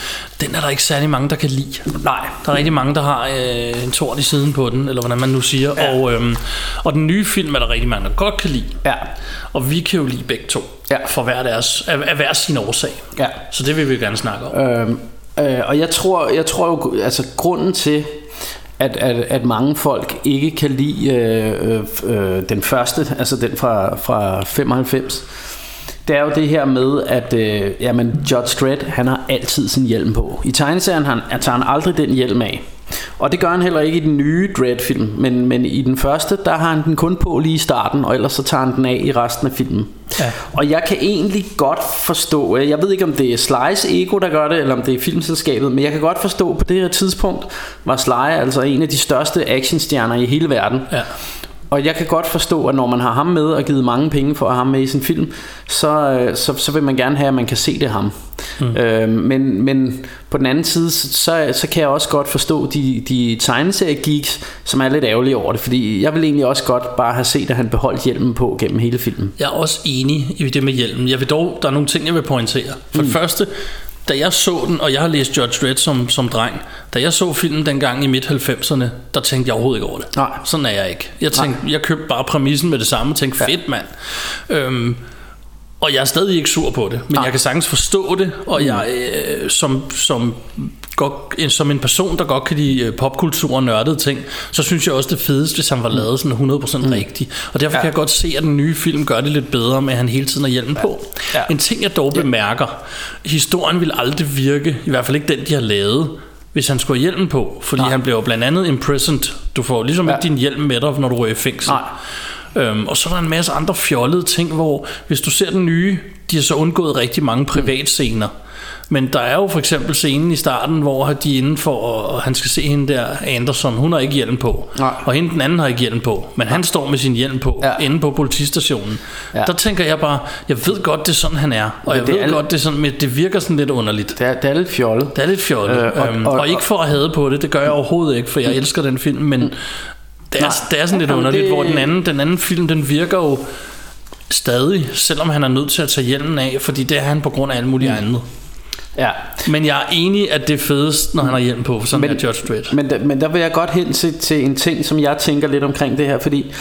D: den er der ikke særlig mange, der kan lide.
C: Nej.
D: Der er rigtig mange, der har øh, en tort i siden på den, eller hvordan man nu siger.
C: Ja.
D: Og, øhm, og den nye film er der rigtig mange, der godt kan lide.
C: Ja.
D: Og vi kan jo lide begge to.
C: Ja.
D: For hver, deres, af, af hver sin årsag.
C: Ja.
D: Så det vil vi gerne snakke om.
C: Øhm, øh, og jeg tror, jeg tror jo, altså grunden til, at, at, at mange folk ikke kan lide øh, øh, den første, altså den fra, fra 95, det er jo det her med, at øh, jamen, Judge Dredd, han har altid sin hjelm på. I tegneserien han, han tager han aldrig den hjelm af. Og det gør han heller ikke i den nye Dredd-film, men, men i den første, der har han den kun på lige i starten, og ellers så tager han den af i resten af filmen.
D: Ja.
C: Og jeg kan egentlig godt forstå, øh, jeg ved ikke om det er Sly's ego, der gør det, eller om det er filmselskabet, men jeg kan godt forstå, på det her tidspunkt var Sly altså en af de største actionstjerner i hele verden.
D: Ja.
C: Og jeg kan godt forstå, at når man har ham med og givet mange penge for at have ham med i sin film, så, øh, så, så vil man gerne have, at man kan se det ham. Mm. Øh, men, men på den anden side, så, så kan jeg også godt forstå de, de tegneserie-geeks, som er lidt ærgerlige over det. Fordi jeg vil egentlig også godt bare have set, at han beholdt hjelmen på gennem hele filmen.
D: Jeg er også enig i det med hjelmen. Jeg vil dog, der er nogle ting, jeg vil pointere. For mm. det første, da jeg så den, og jeg har læst Judge Dredd som, som dreng, da jeg så filmen dengang i midt-90'erne, der tænkte jeg overhovedet ikke over det.
C: Nej.
D: Sådan er jeg ikke. Jeg, tænkte, jeg købte bare præmissen med det samme og tænkte, fedt mand. Øhm, Og jeg er stadig ikke sur på det, men jeg kan sagtens forstå det, og jeg øh, som, som, godt, som en person, der godt kan lide øh, popkultur og nørdede ting, så synes jeg også det fedeste, hvis han var lavet sådan 100% mm. rigtigt. Og derfor ja. kan jeg godt se, at den nye film gør det lidt bedre med, at han hele tiden har hjelm på. Ja. En ting, jeg dog bemærker, historien vil aldrig virke, i hvert fald ikke den, de har lavet, hvis han skulle have hjelm på, fordi Nej. han bliver jo blandt andet imprisoned. Du får ligesom ja. ikke din hjelm med dig, når du er i fængsel. Nej. Øhm, og så er der en masse andre fjollede ting, hvor hvis du ser den nye, de har så undgået rigtig mange privatscener. Men der er jo for eksempel scenen i starten, hvor de er inden for, og han skal se hende der, Anderson, hun har ikke hjelm på. Nej. Og hende den anden har ikke hjelm på. Men han står med sin hjelm på, ja. inde på politistationen. Ja. Der tænker jeg bare, jeg ved godt, det er sådan, han er. Og jeg ved er godt, det, er sådan, men det virker sådan lidt underligt.
C: Det er, det er lidt fjollet.
D: Det er lidt fjollet. Øh, og, øhm, og, og, og, ikke for at hade på det, det gør jeg overhovedet ikke, for jeg elsker den film, men mm. Det, er, det er sådan lidt underligt, det... hvor den anden, den anden film, den virker jo stadig, selvom han er nødt til at tage hjelmen af, fordi det er han på grund af alt muligt mm. andet. Ja. Men jeg er enig, at det er fedest, når han har hjelm på, sådan men, er Judge Dredd.
C: Men, men der vil jeg godt hen til, til en ting, som jeg tænker lidt omkring det her, fordi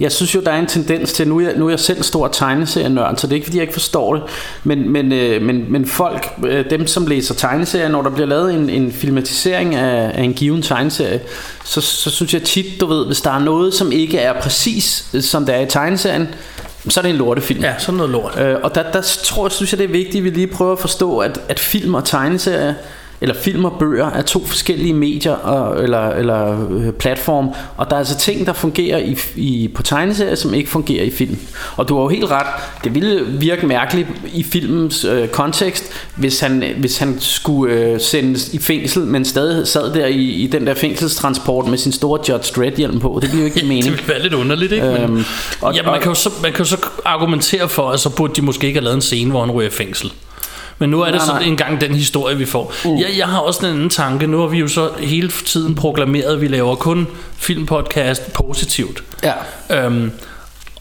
C: jeg synes jo, der er en tendens til, nu er jeg, nu er jeg selv stor tegneserienørd, så det er ikke, fordi jeg ikke forstår det, men, men, øh, men, men folk, øh, dem som læser tegneserier, når der bliver lavet en, en filmatisering af, af en given tegneserie, så, så synes jeg tit, du ved, hvis der er noget, som ikke er præcis, som det er i tegneserien, så er det en lortefilm.
D: Ja, sådan noget lort.
C: Øh, og der, der tror synes jeg, det er vigtigt, at vi lige prøver at forstå, at, at film og tegneserier eller film og bøger er to forskellige medier og, eller, eller øh, platform, og der er altså ting, der fungerer i, i, på tegneserier, som ikke fungerer i film. Og du har jo helt ret, det ville virke mærkeligt i filmens øh, kontekst, hvis han, hvis han skulle øh, sendes i fængsel, men stadig sad der i, i den der fængselstransport med sin store Judge Dredd hjelm på. Det bliver jo ikke ja, mening.
D: det ville være lidt underligt, ikke? Øhm, men, og, ja, man, kan jo så, man kan jo så argumentere for, at så burde de måske ikke have lavet en scene, hvor han ryger i fængsel. Men nu er det nej, sådan nej. engang den historie, vi får. Uh. Jeg, jeg har også en anden tanke. Nu har vi jo så hele tiden proklameret, at vi laver kun filmpodcast positivt. Ja. Øhm,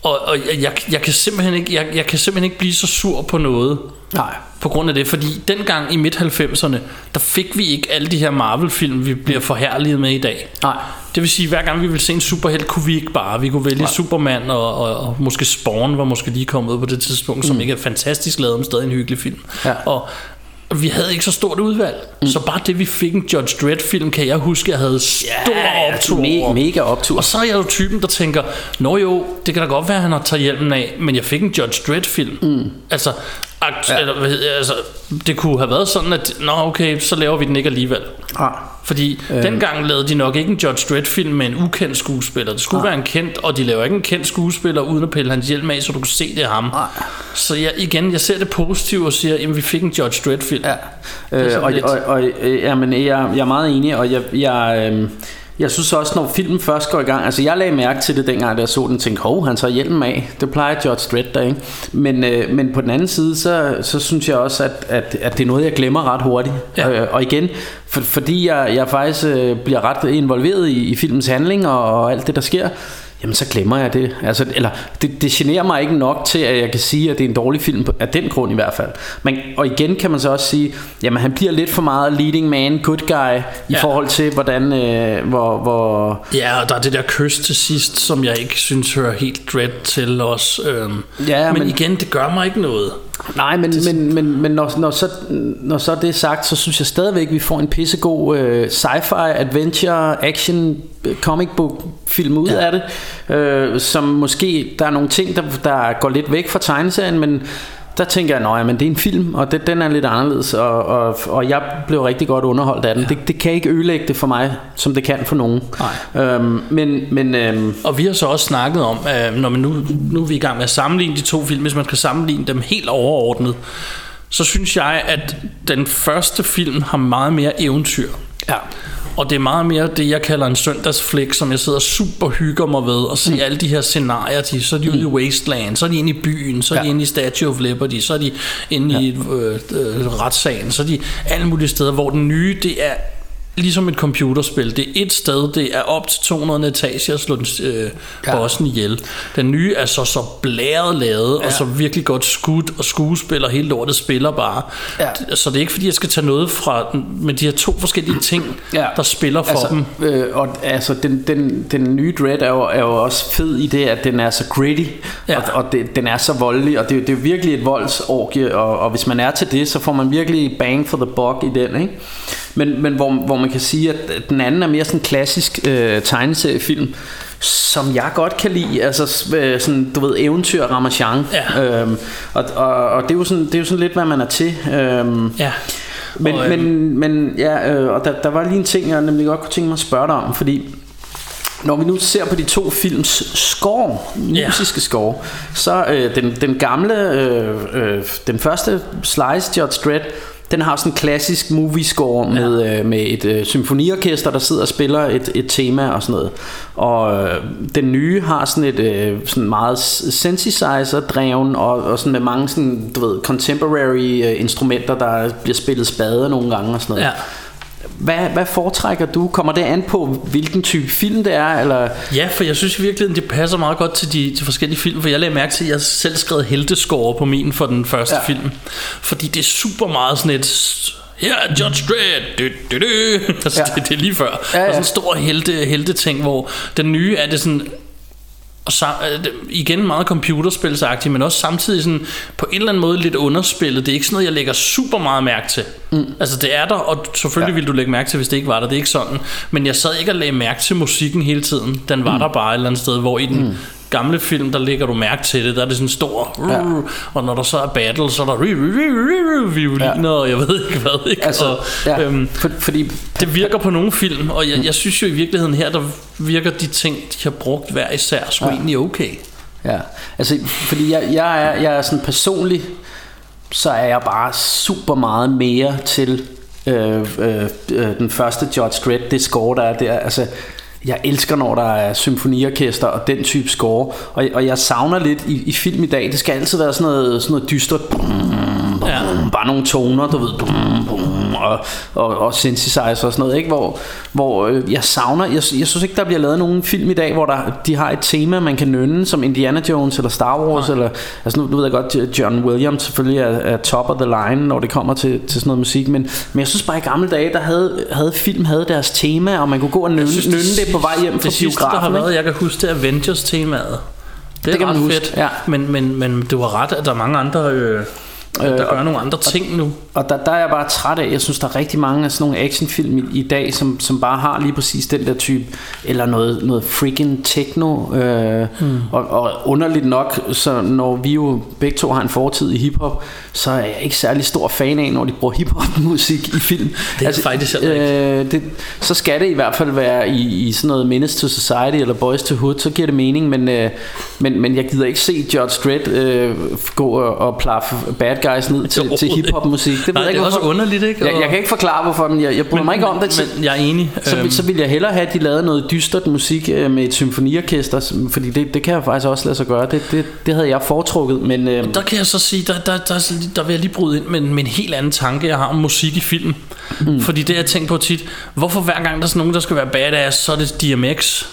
D: og, og jeg, jeg, kan simpelthen ikke, jeg, jeg kan simpelthen ikke blive så sur på noget. Nej. På grund af det, fordi dengang i midt-90'erne, der fik vi ikke alle de her Marvel-film, vi bliver forhærliget med i dag. Nej. Det vil sige, hver gang vi ville se en superhelt, kunne vi ikke bare. Vi kunne vælge Nej. Superman, og, og, og måske Spawn var måske lige kommet ud på det tidspunkt, mm. som ikke er fantastisk lavet, men stadig en hyggelig film. Ja. Og vi havde ikke så stort udvalg. Mm. Så bare det, vi fik en Judge Dredd-film, kan jeg huske, jeg havde stor ja, optur
C: me- mega optur.
D: Og så er jeg jo typen, der tænker, Nå jo, det kan da godt være, at han har taget hjelmen af, men jeg fik en Judge Dredd-film. Mm. Altså, akt, ja. eller, altså, det kunne have været sådan, at Nå okay, så laver vi den ikke alligevel. Ah. Fordi øh. dengang lavede de nok ikke en Judge Dredd film med en ukendt skuespiller. Det skulle ah. være en kendt, og de laver ikke en kendt skuespiller uden at pille hans hjelm af, så du kan se det ham. Ah. Så jeg, igen, jeg ser det positivt og siger, at vi fik en Judge Dredd film. Ja.
C: Øh, og, og, og, øh, jamen, jeg, jeg er meget enig, og jeg, jeg øh, jeg synes også, når filmen først går i gang, altså jeg lagde mærke til det dengang, da jeg så den, tænkte, hov, han tager hjelmen af. Det plejer George Dredd der, ikke? Men, øh, men på den anden side, så, så synes jeg også, at, at, at det er noget, jeg glemmer ret hurtigt. Ja. Øh, og igen, for, fordi jeg, jeg faktisk øh, bliver ret involveret i, i filmens handling og, og alt det, der sker, jamen så glemmer jeg det. Altså, eller det, det generer mig ikke nok til, at jeg kan sige, at det er en dårlig film, af den grund i hvert fald. Men, og igen kan man så også sige, jamen han bliver lidt for meget leading man, good guy, i ja. forhold til, hvordan, øh, hvor, hvor...
D: Ja, og der er det der kys til sidst, som jeg ikke synes hører helt dread til os. Øhm. Ja, men, men igen, det gør mig ikke noget.
C: Nej, men, men, men, men når, når, så, når så det er sagt, så synes jeg stadigvæk, vi får en pissegod øh, sci-fi, adventure, action, øh, comic book film ud ja. af det, øh, som måske, der er nogle ting, der, der går lidt væk fra tegneserien, men der tænker jeg, at det er en film, og det, den er lidt anderledes, og, og, og jeg blev rigtig godt underholdt af den. Ja. Det, det kan ikke ødelægge det for mig, som det kan for nogen. Nej. Øhm, men, men, øhm,
D: og vi har så også snakket om, øh, når man nu, nu er vi i gang med at sammenligne de to film, hvis man skal sammenligne dem helt overordnet, så synes jeg, at den første film har meget mere eventyr. Ja. Og det er meget mere det, jeg kalder en søndagsflik, som jeg sidder super hygger mig ved, og se mm. alle de her scenarier. De, så er de mm. ude i Wasteland, så er de inde i byen, så er ja. de inde i Statue of Liberty, så er de inde ja. i øh, øh, retssagen, så er de alle mulige steder, hvor den nye, det er ligesom et computerspil. Det er et sted, det er op til 200 etager at slå den, øh,
C: Ja.
D: bossen ihjel. Den nye er så så blæret lavet, ja. og så virkelig godt skudt, og skuespiller hele lortet spiller bare.
C: Ja.
D: Så det er ikke fordi, jeg skal tage noget fra men de her to forskellige ting,
C: Ja.
D: der spiller for
C: altså,
D: dem.
C: Øh, og altså, den, den, den nye Dread er jo, er jo også fed i det, at den er så gritty,
D: Ja.
C: og, og det, den er så voldelig, og det, er det er virkelig et voldsorgie, og, og hvis man er til det, så får man virkelig bang for the buck i den, ikke? Men, men hvor, hvor man kan sige, at den anden er mere sådan en klassisk øh, tegneseriefilm, som jeg godt kan lide, altså øh, sådan, du ved, eventyr Ramachan.
D: Ja.
C: Øhm, og, og, og det, er jo sådan, det er jo sådan lidt, hvad man er til. Øhm,
D: Ja.
C: men,
D: Og, øhm,
C: men, men ja, øh, og der, der var lige en ting, jeg nemlig godt kunne tænke mig at spørge dig om, fordi når vi nu ser på de to films score, musiske score, så øh, den, den gamle, øh, øh, den første Slice Judge Dredd, den har sådan en klassisk movie score med, øh, med et øh, symfoniorkester, der sidder og spiller et, et tema og sådan noget. Og øh, den nye har sådan et øh, sådan meget synthesizer-dreven og, og sådan med mange sådan, du ved, contemporary øh, instrumenter, der bliver spillet spade nogle gange og sådan noget.
D: Ja.
C: Hvad, hvad foretrækker du? Kommer det an på, hvilken type film det er? Eller?
D: Ja, for jeg synes i virkeligheden, det passer meget godt til de til forskellige film, for jeg lagde mærke til, at jeg selv skrev heltescore på min for den første
C: Ja.
D: ja. film. Fordi det er super meget sådan et... Her er Judge Dredd, du, du, du. Altså,
C: Ja.
D: det, det er lige før.
C: Ja, ja.
D: Og sådan en stor helte, helte ting, hvor den nye er det sådan og så, øh, igen meget computerspilsagtigt, men også samtidig sådan på en eller anden måde lidt underspillet. Det er ikke sådan noget, jeg lægger super meget mærke til. Mm. Altså det er der, og selvfølgelig
C: ja.
D: ville du lægge mærke til, hvis det ikke var der. Det er ikke sådan. Men jeg sad ikke og lagde mærke til musikken hele tiden. Den var mm. der bare et eller andet sted, hvor i den mm. Gamle film, der lægger du mærke til det. Der er det sådan stor,
C: Ja.
D: og når der så er battle, så er der violiner, og jeg ved ikke hvad. Ikke?
C: Altså,
D: og,
C: ja,
D: øhm,
C: for, fordi
D: det virker på nogle film, og jeg, jeg synes jo i virkeligheden her, der virker de ting, de har brugt hver især, sgu ja. egentlig okay.
C: Ja, altså fordi jeg, jeg, er, jeg er sådan personlig, så er jeg bare super meget mere til øh, øh, øh, den første George Dredd, det score der er der, altså jeg elsker når der er symfoniorkester og den type score. Og, og jeg savner lidt i, i film i dag det skal altid være sådan noget, sådan noget dystert. Brum, brum,
D: Ja.
C: bare nogle toner du ved. Brum, brum, og, og, og synthesizer og sådan noget ikke? hvor, hvor øh, jeg savner jeg, jeg synes ikke der bliver lavet nogen film i dag hvor der, de har et tema man kan nynne som Indiana Jones eller Star Wars eller, altså nu du ved jeg godt John Williams selvfølgelig er, er top of the line når det kommer til, til sådan noget musik men, men jeg synes bare i gamle dage der havde, havde film havde deres tema og man kunne gå og nynne,
D: synes,
C: nynne det på vej hjem fra
D: det sidste, der har været,
C: ikke?
D: jeg kan huske, det er Avengers-temaet. Det er
C: Det kan man huske,
D: fedt,
C: ja.
D: men, men, men du har ret, at der er mange andre, øh, der gør nogle andre ting nu.
C: Og der, der er jeg bare træt af, jeg synes der er rigtig mange af sådan nogle actionfilm i, i dag, som, som bare har lige præcis den der type, eller noget, noget freaking techno. Øh, mm. og, og underligt nok, så når vi jo begge to har en fortid i hiphop, så er jeg ikke særlig stor fan af, når de bruger hiphop musik i film.
D: Det er faktisk heller ikke.
C: øh, det, Så skal det i hvert fald være i, i sådan noget Menace to Society eller Boys to Hood, så giver det mening, men, øh, men, men jeg gider ikke se George Dredd øh, gå og, og plaffe bad guys ned til, til hiphop musik. Det ved
D: Nej,
C: jeg
D: det
C: ikke,
D: er også underligt, ikke?
C: Jeg, jeg kan ikke forklare hvorfor, men jeg, jeg bryder mig ikke om det.
D: Men, men jeg er enig.
C: så,
D: Øhm,
C: så ville jeg hellere have, at de lavede noget dystert musik øh, med et symfoniorkester, fordi det, det kan jeg faktisk også lade sig gøre. Det, det, det havde jeg foretrukket, men øh,
D: Der kan jeg så sige, der, der, der, der, vil jeg lige bryde ind med, en- med en helt anden tanke, jeg har om musik i film. Mm. Fordi det, jeg tænker på tit, hvorfor hver gang der er nogen, der skal være badass, så er det DMX.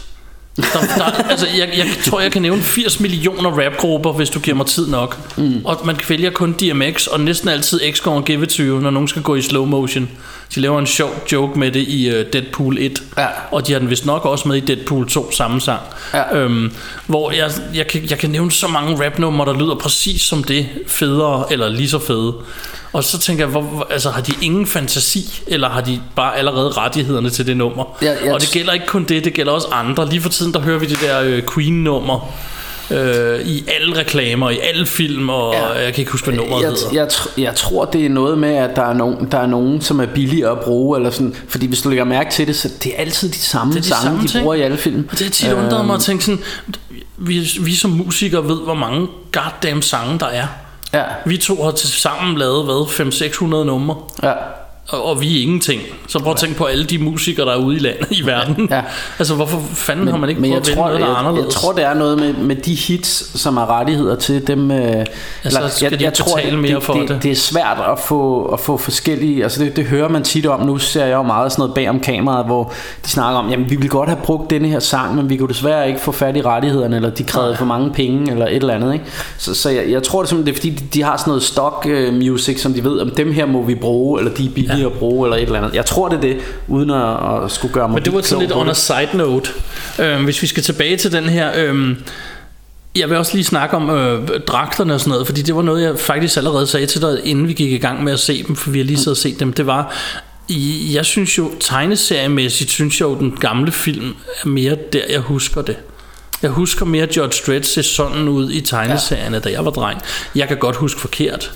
D: Der, der, altså, jeg, jeg tror, jeg kan nævne 80 millioner rapgrupper, hvis du giver mig tid nok. Mm. Og man vælger kun DMX, og næsten altid X går give it to you, når nogen skal gå i slow motion. De laver en sjov joke med det i uh, Deadpool 1.
C: Ja.
D: Og de har den vist nok også med i Deadpool 2 samme sang.
C: Ja.
D: Øhm, hvor jeg, jeg, kan, jeg kan nævne så mange rapnumre, der lyder præcis som det, federe eller lige så fede. Og så tænker jeg, hvor, altså, har de ingen fantasi, eller har de bare allerede rettighederne til det nummer?
C: Ja, jeg
D: og det gælder ikke kun det, det gælder også andre. Lige for tiden, der hører vi det der øh, Queen-nummer øh, i alle reklamer, i alle film, og
C: Ja.
D: jeg kan ikke huske, hvad nummeret
C: jeg,
D: hedder.
C: jeg, tr- jeg tror det er noget med at der er nogen der er nogen som er billigere at bruge eller sådan fordi hvis du lægger mærke til det så det er altid de samme
D: Det er de
C: sange
D: samme
C: de
D: ting.
C: bruger i alle film.
D: Og det har tit undret mig at tænke sådan, vi, vi som musikere ved, hvor mange goddamn sange der er.
C: Ja.
D: Vi to har til sammen lavet, hvad, 500-600 numre.
C: Ja.
D: Og, og vi er ingenting. Så prøv at tænke på alle de musikere, der er ude i landet, i verden.
C: Ja.
D: Altså, hvorfor fanden men, har man ikke
C: men
D: prøvet
C: jeg
D: at vinde
C: tror,
D: noget, der er
C: jeg,
D: anderledes?
C: jeg tror, det er noget med, med de hits, som er rettigheder til dem. Øh,
D: Altså, skal de ikke betale
C: det,
D: mere
C: det,
D: for
C: det,
D: det?
C: det er svært at få, at få forskellige... Altså det, det hører man tit om. Nu ser jeg jo meget sådan noget bag om kameraet, hvor de snakker om, jamen vi ville godt have brugt denne her sang, men vi kunne desværre ikke få fat i rettighederne, eller de krævede for mange penge, eller et eller andet. Ikke? Så, så jeg, jeg tror det simpelthen, det er fordi, de, de har sådan noget stock uh, music, som de ved, om dem her må vi bruge, eller de er billige ja. At bruge, eller et eller andet. Jeg tror det er det, uden at, at skulle gøre mig
D: Men det var sådan lidt
C: det.
D: side note. Øh, hvis vi skal tilbage til den her... Øh, jeg vil også lige snakke om øh, dragterne og sådan noget, fordi det var noget, jeg faktisk allerede sagde til dig, inden vi gik i gang med at se dem, for vi har lige siddet og set dem. Det var, jeg synes jo, tegneseriemæssigt, synes jeg jo, den gamle film er mere der, jeg husker det. Jeg husker mere George Dredd se sådan ud i tegneserierne, ja. da jeg var dreng. Jeg kan godt huske forkert.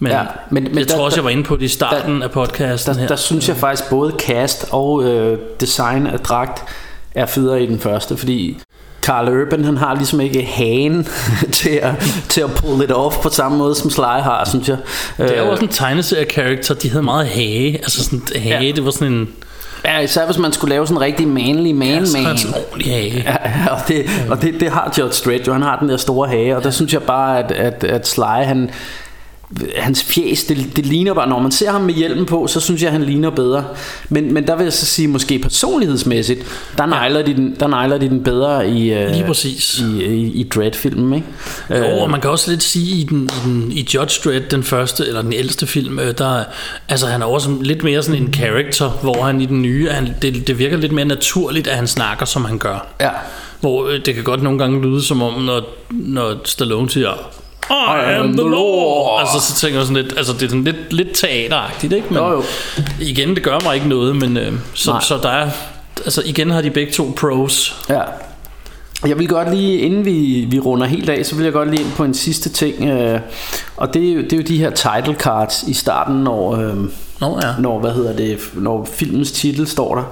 D: Men,
C: Ja, men-
D: men, jeg
C: der-
D: tror også,
C: der-
D: jeg var inde på det i starten af podcasten
C: der,
D: her.
C: der synes jeg faktisk både cast og øh, design af dragt er federe i den første, fordi Carl Urban han har ligesom ikke hagen til at, til at pull it off på samme måde som Sly har, synes jeg.
D: Det er jo
C: Øh,
D: også en tegneserie-character, de havde meget hage. Altså sådan hage,
C: Ja.
D: det var sådan en...
C: Ja, især hvis man skulle lave sådan en rigtig manly man
D: Ja, så hage.
C: Ja, og, det, og det, det har George Strait jo, han har den der store hage, og der synes jeg bare, at, at, at Sly, han, hans fjes, det, det ligner bare, når man ser ham med hjelmen på, så synes jeg, han ligner bedre. Men, men der vil jeg så sige, måske personlighedsmæssigt, der nejler de den, der nejler de den bedre i, øh,
D: Lige præcis.
C: i, i, i Dread-filmen, ikke?
D: Jo,
C: Øh,
D: og man kan også lidt sige i, den, i, den, i Judge Dredd, den første, eller den ældste film, øh, der, altså han er også lidt mere sådan en character, hvor han i den nye, han, det, det virker lidt mere naturligt, at han snakker, som han gør.
C: Ja.
D: Hvor øh, det kan godt nogle gange lyde som om, når, når Stallone siger, I am the law. Altså, så tænker jeg sådan lidt, altså det er sådan lidt, lidt teateragtigt, ikke? Men
C: Jo, jo.
D: igen, det gør mig ikke noget, men øh, så,
C: Nej.
D: så der er, altså igen har de begge to pros.
C: Ja. Jeg vil godt lige, inden vi, vi runder helt af, så vil jeg godt lige ind på en sidste ting. Øh, og det er, jo, det er jo de her title cards i starten, når, øh,
D: Nå ja.
C: når, hvad hedder det, når filmens titel står der.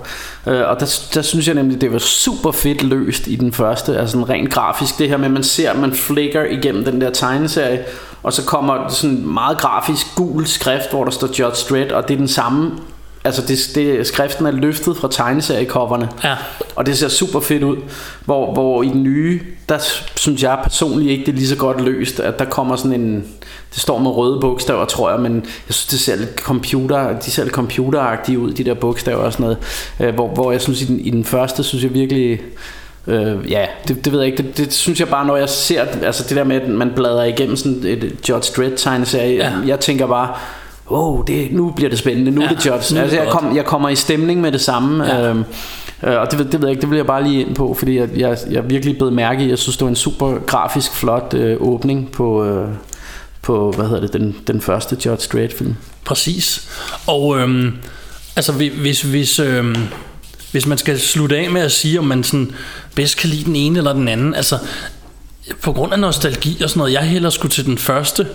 C: Øh, og der, der synes jeg nemlig, det var super fedt løst i den første, altså sådan rent grafisk. Det her med, at man ser, at man flikker igennem den der tegneserie, og så kommer sådan meget grafisk gul skrift, hvor der står Judge Dredd, og det er den samme Altså det, det, skriften er løftet fra tegneseriecoverne
D: Ja.
C: Og det ser super fedt ud Hvor, hvor i den nye Der synes jeg personligt ikke det er lige så godt løst At der kommer sådan en Det står med røde bogstaver tror jeg Men jeg synes det ser lidt computer De ser lidt computeragtige ud De der bogstaver og sådan noget øh, hvor, hvor jeg synes i den, i den første Synes jeg virkelig Øh, ja, det, det ved jeg ikke det, det synes jeg bare når jeg ser Altså det der med at man bladrer igennem sådan et George Dredd tegneserie
D: Ja.
C: Jeg tænker bare Wow, det, nu bliver det spændende Nu ja, er det
D: det
C: Altså jeg, kom, jeg kommer i stemning med det samme
D: Ja.
C: øhm, øh, Og det, ved- det ved jeg ikke Det vil jeg bare lige ind på Fordi jeg, jeg, jeg virkelig blevet mærke i Jeg synes det var en super grafisk flot øh, åbning På, øh, på hvad hedder det den, den første Judge Dredd film
D: Præcis. Og øhm, altså hvis, hvis, øhm, hvis man skal slutte af med at sige, om man sådan bedst kan lide den ene eller den anden, altså på grund af nostalgi og sådan noget, jeg hælder sgu til den første,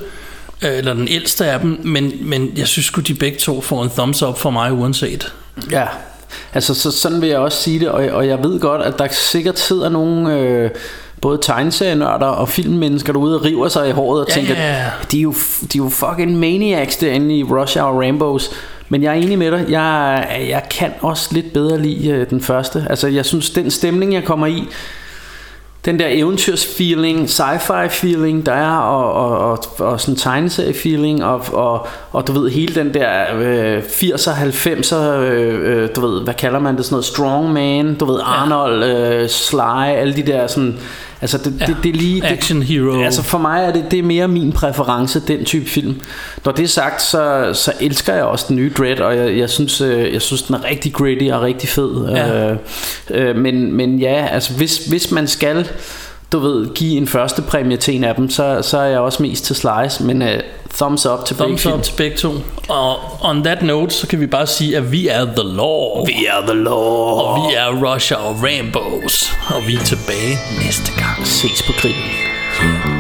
D: eller den ældste af dem, men, men jeg synes sgu, de begge to får en thumbs up for mig uanset.
C: Ja, altså så, sådan vil jeg også sige det, og, og jeg ved godt, at der sikkert sidder nogle øh, både tegneserienørder og filmmennesker derude og river sig i håret og
D: Ja,
C: tænker,
D: ja, ja.
C: de er, jo, de er jo fucking maniacs derinde i Rush Hour Rainbows. Men jeg er enig med dig, jeg, jeg kan også lidt bedre lide øh, den første. Altså jeg synes, den stemning jeg kommer i, den der eventyrs-feeling, sci-fi-feeling, der er, og, og, og, og sådan tegneserie-feeling, og, og, og du ved, hele den der øh, 80'er, 90'er, øh, øh, du ved, hvad kalder man det, sådan noget strongman, du ved, Arnold, øh, Sly, alle de der sådan, altså det, ja. det, det er lige... Det,
D: Action hero.
C: Altså for mig er det, det er mere min præference, den type film. Når det er sagt, så, så elsker jeg også den nye Dread, og jeg, jeg, synes, øh, jeg synes, den er rigtig gritty og rigtig fed.
D: Ja.
C: Øh, øh, men, men ja, altså hvis, hvis man skal du ved, give en første præmie til en af dem, så, så er jeg også mest til Slice, men uh, thumbs up til begge
D: Thumbs up til begge to. Og on that note, så kan vi bare sige, at vi er The Law.
C: Vi er the law.
D: Og vi er Russia og Rambos. Og vi er tilbage næste gang.
C: ses på grillen.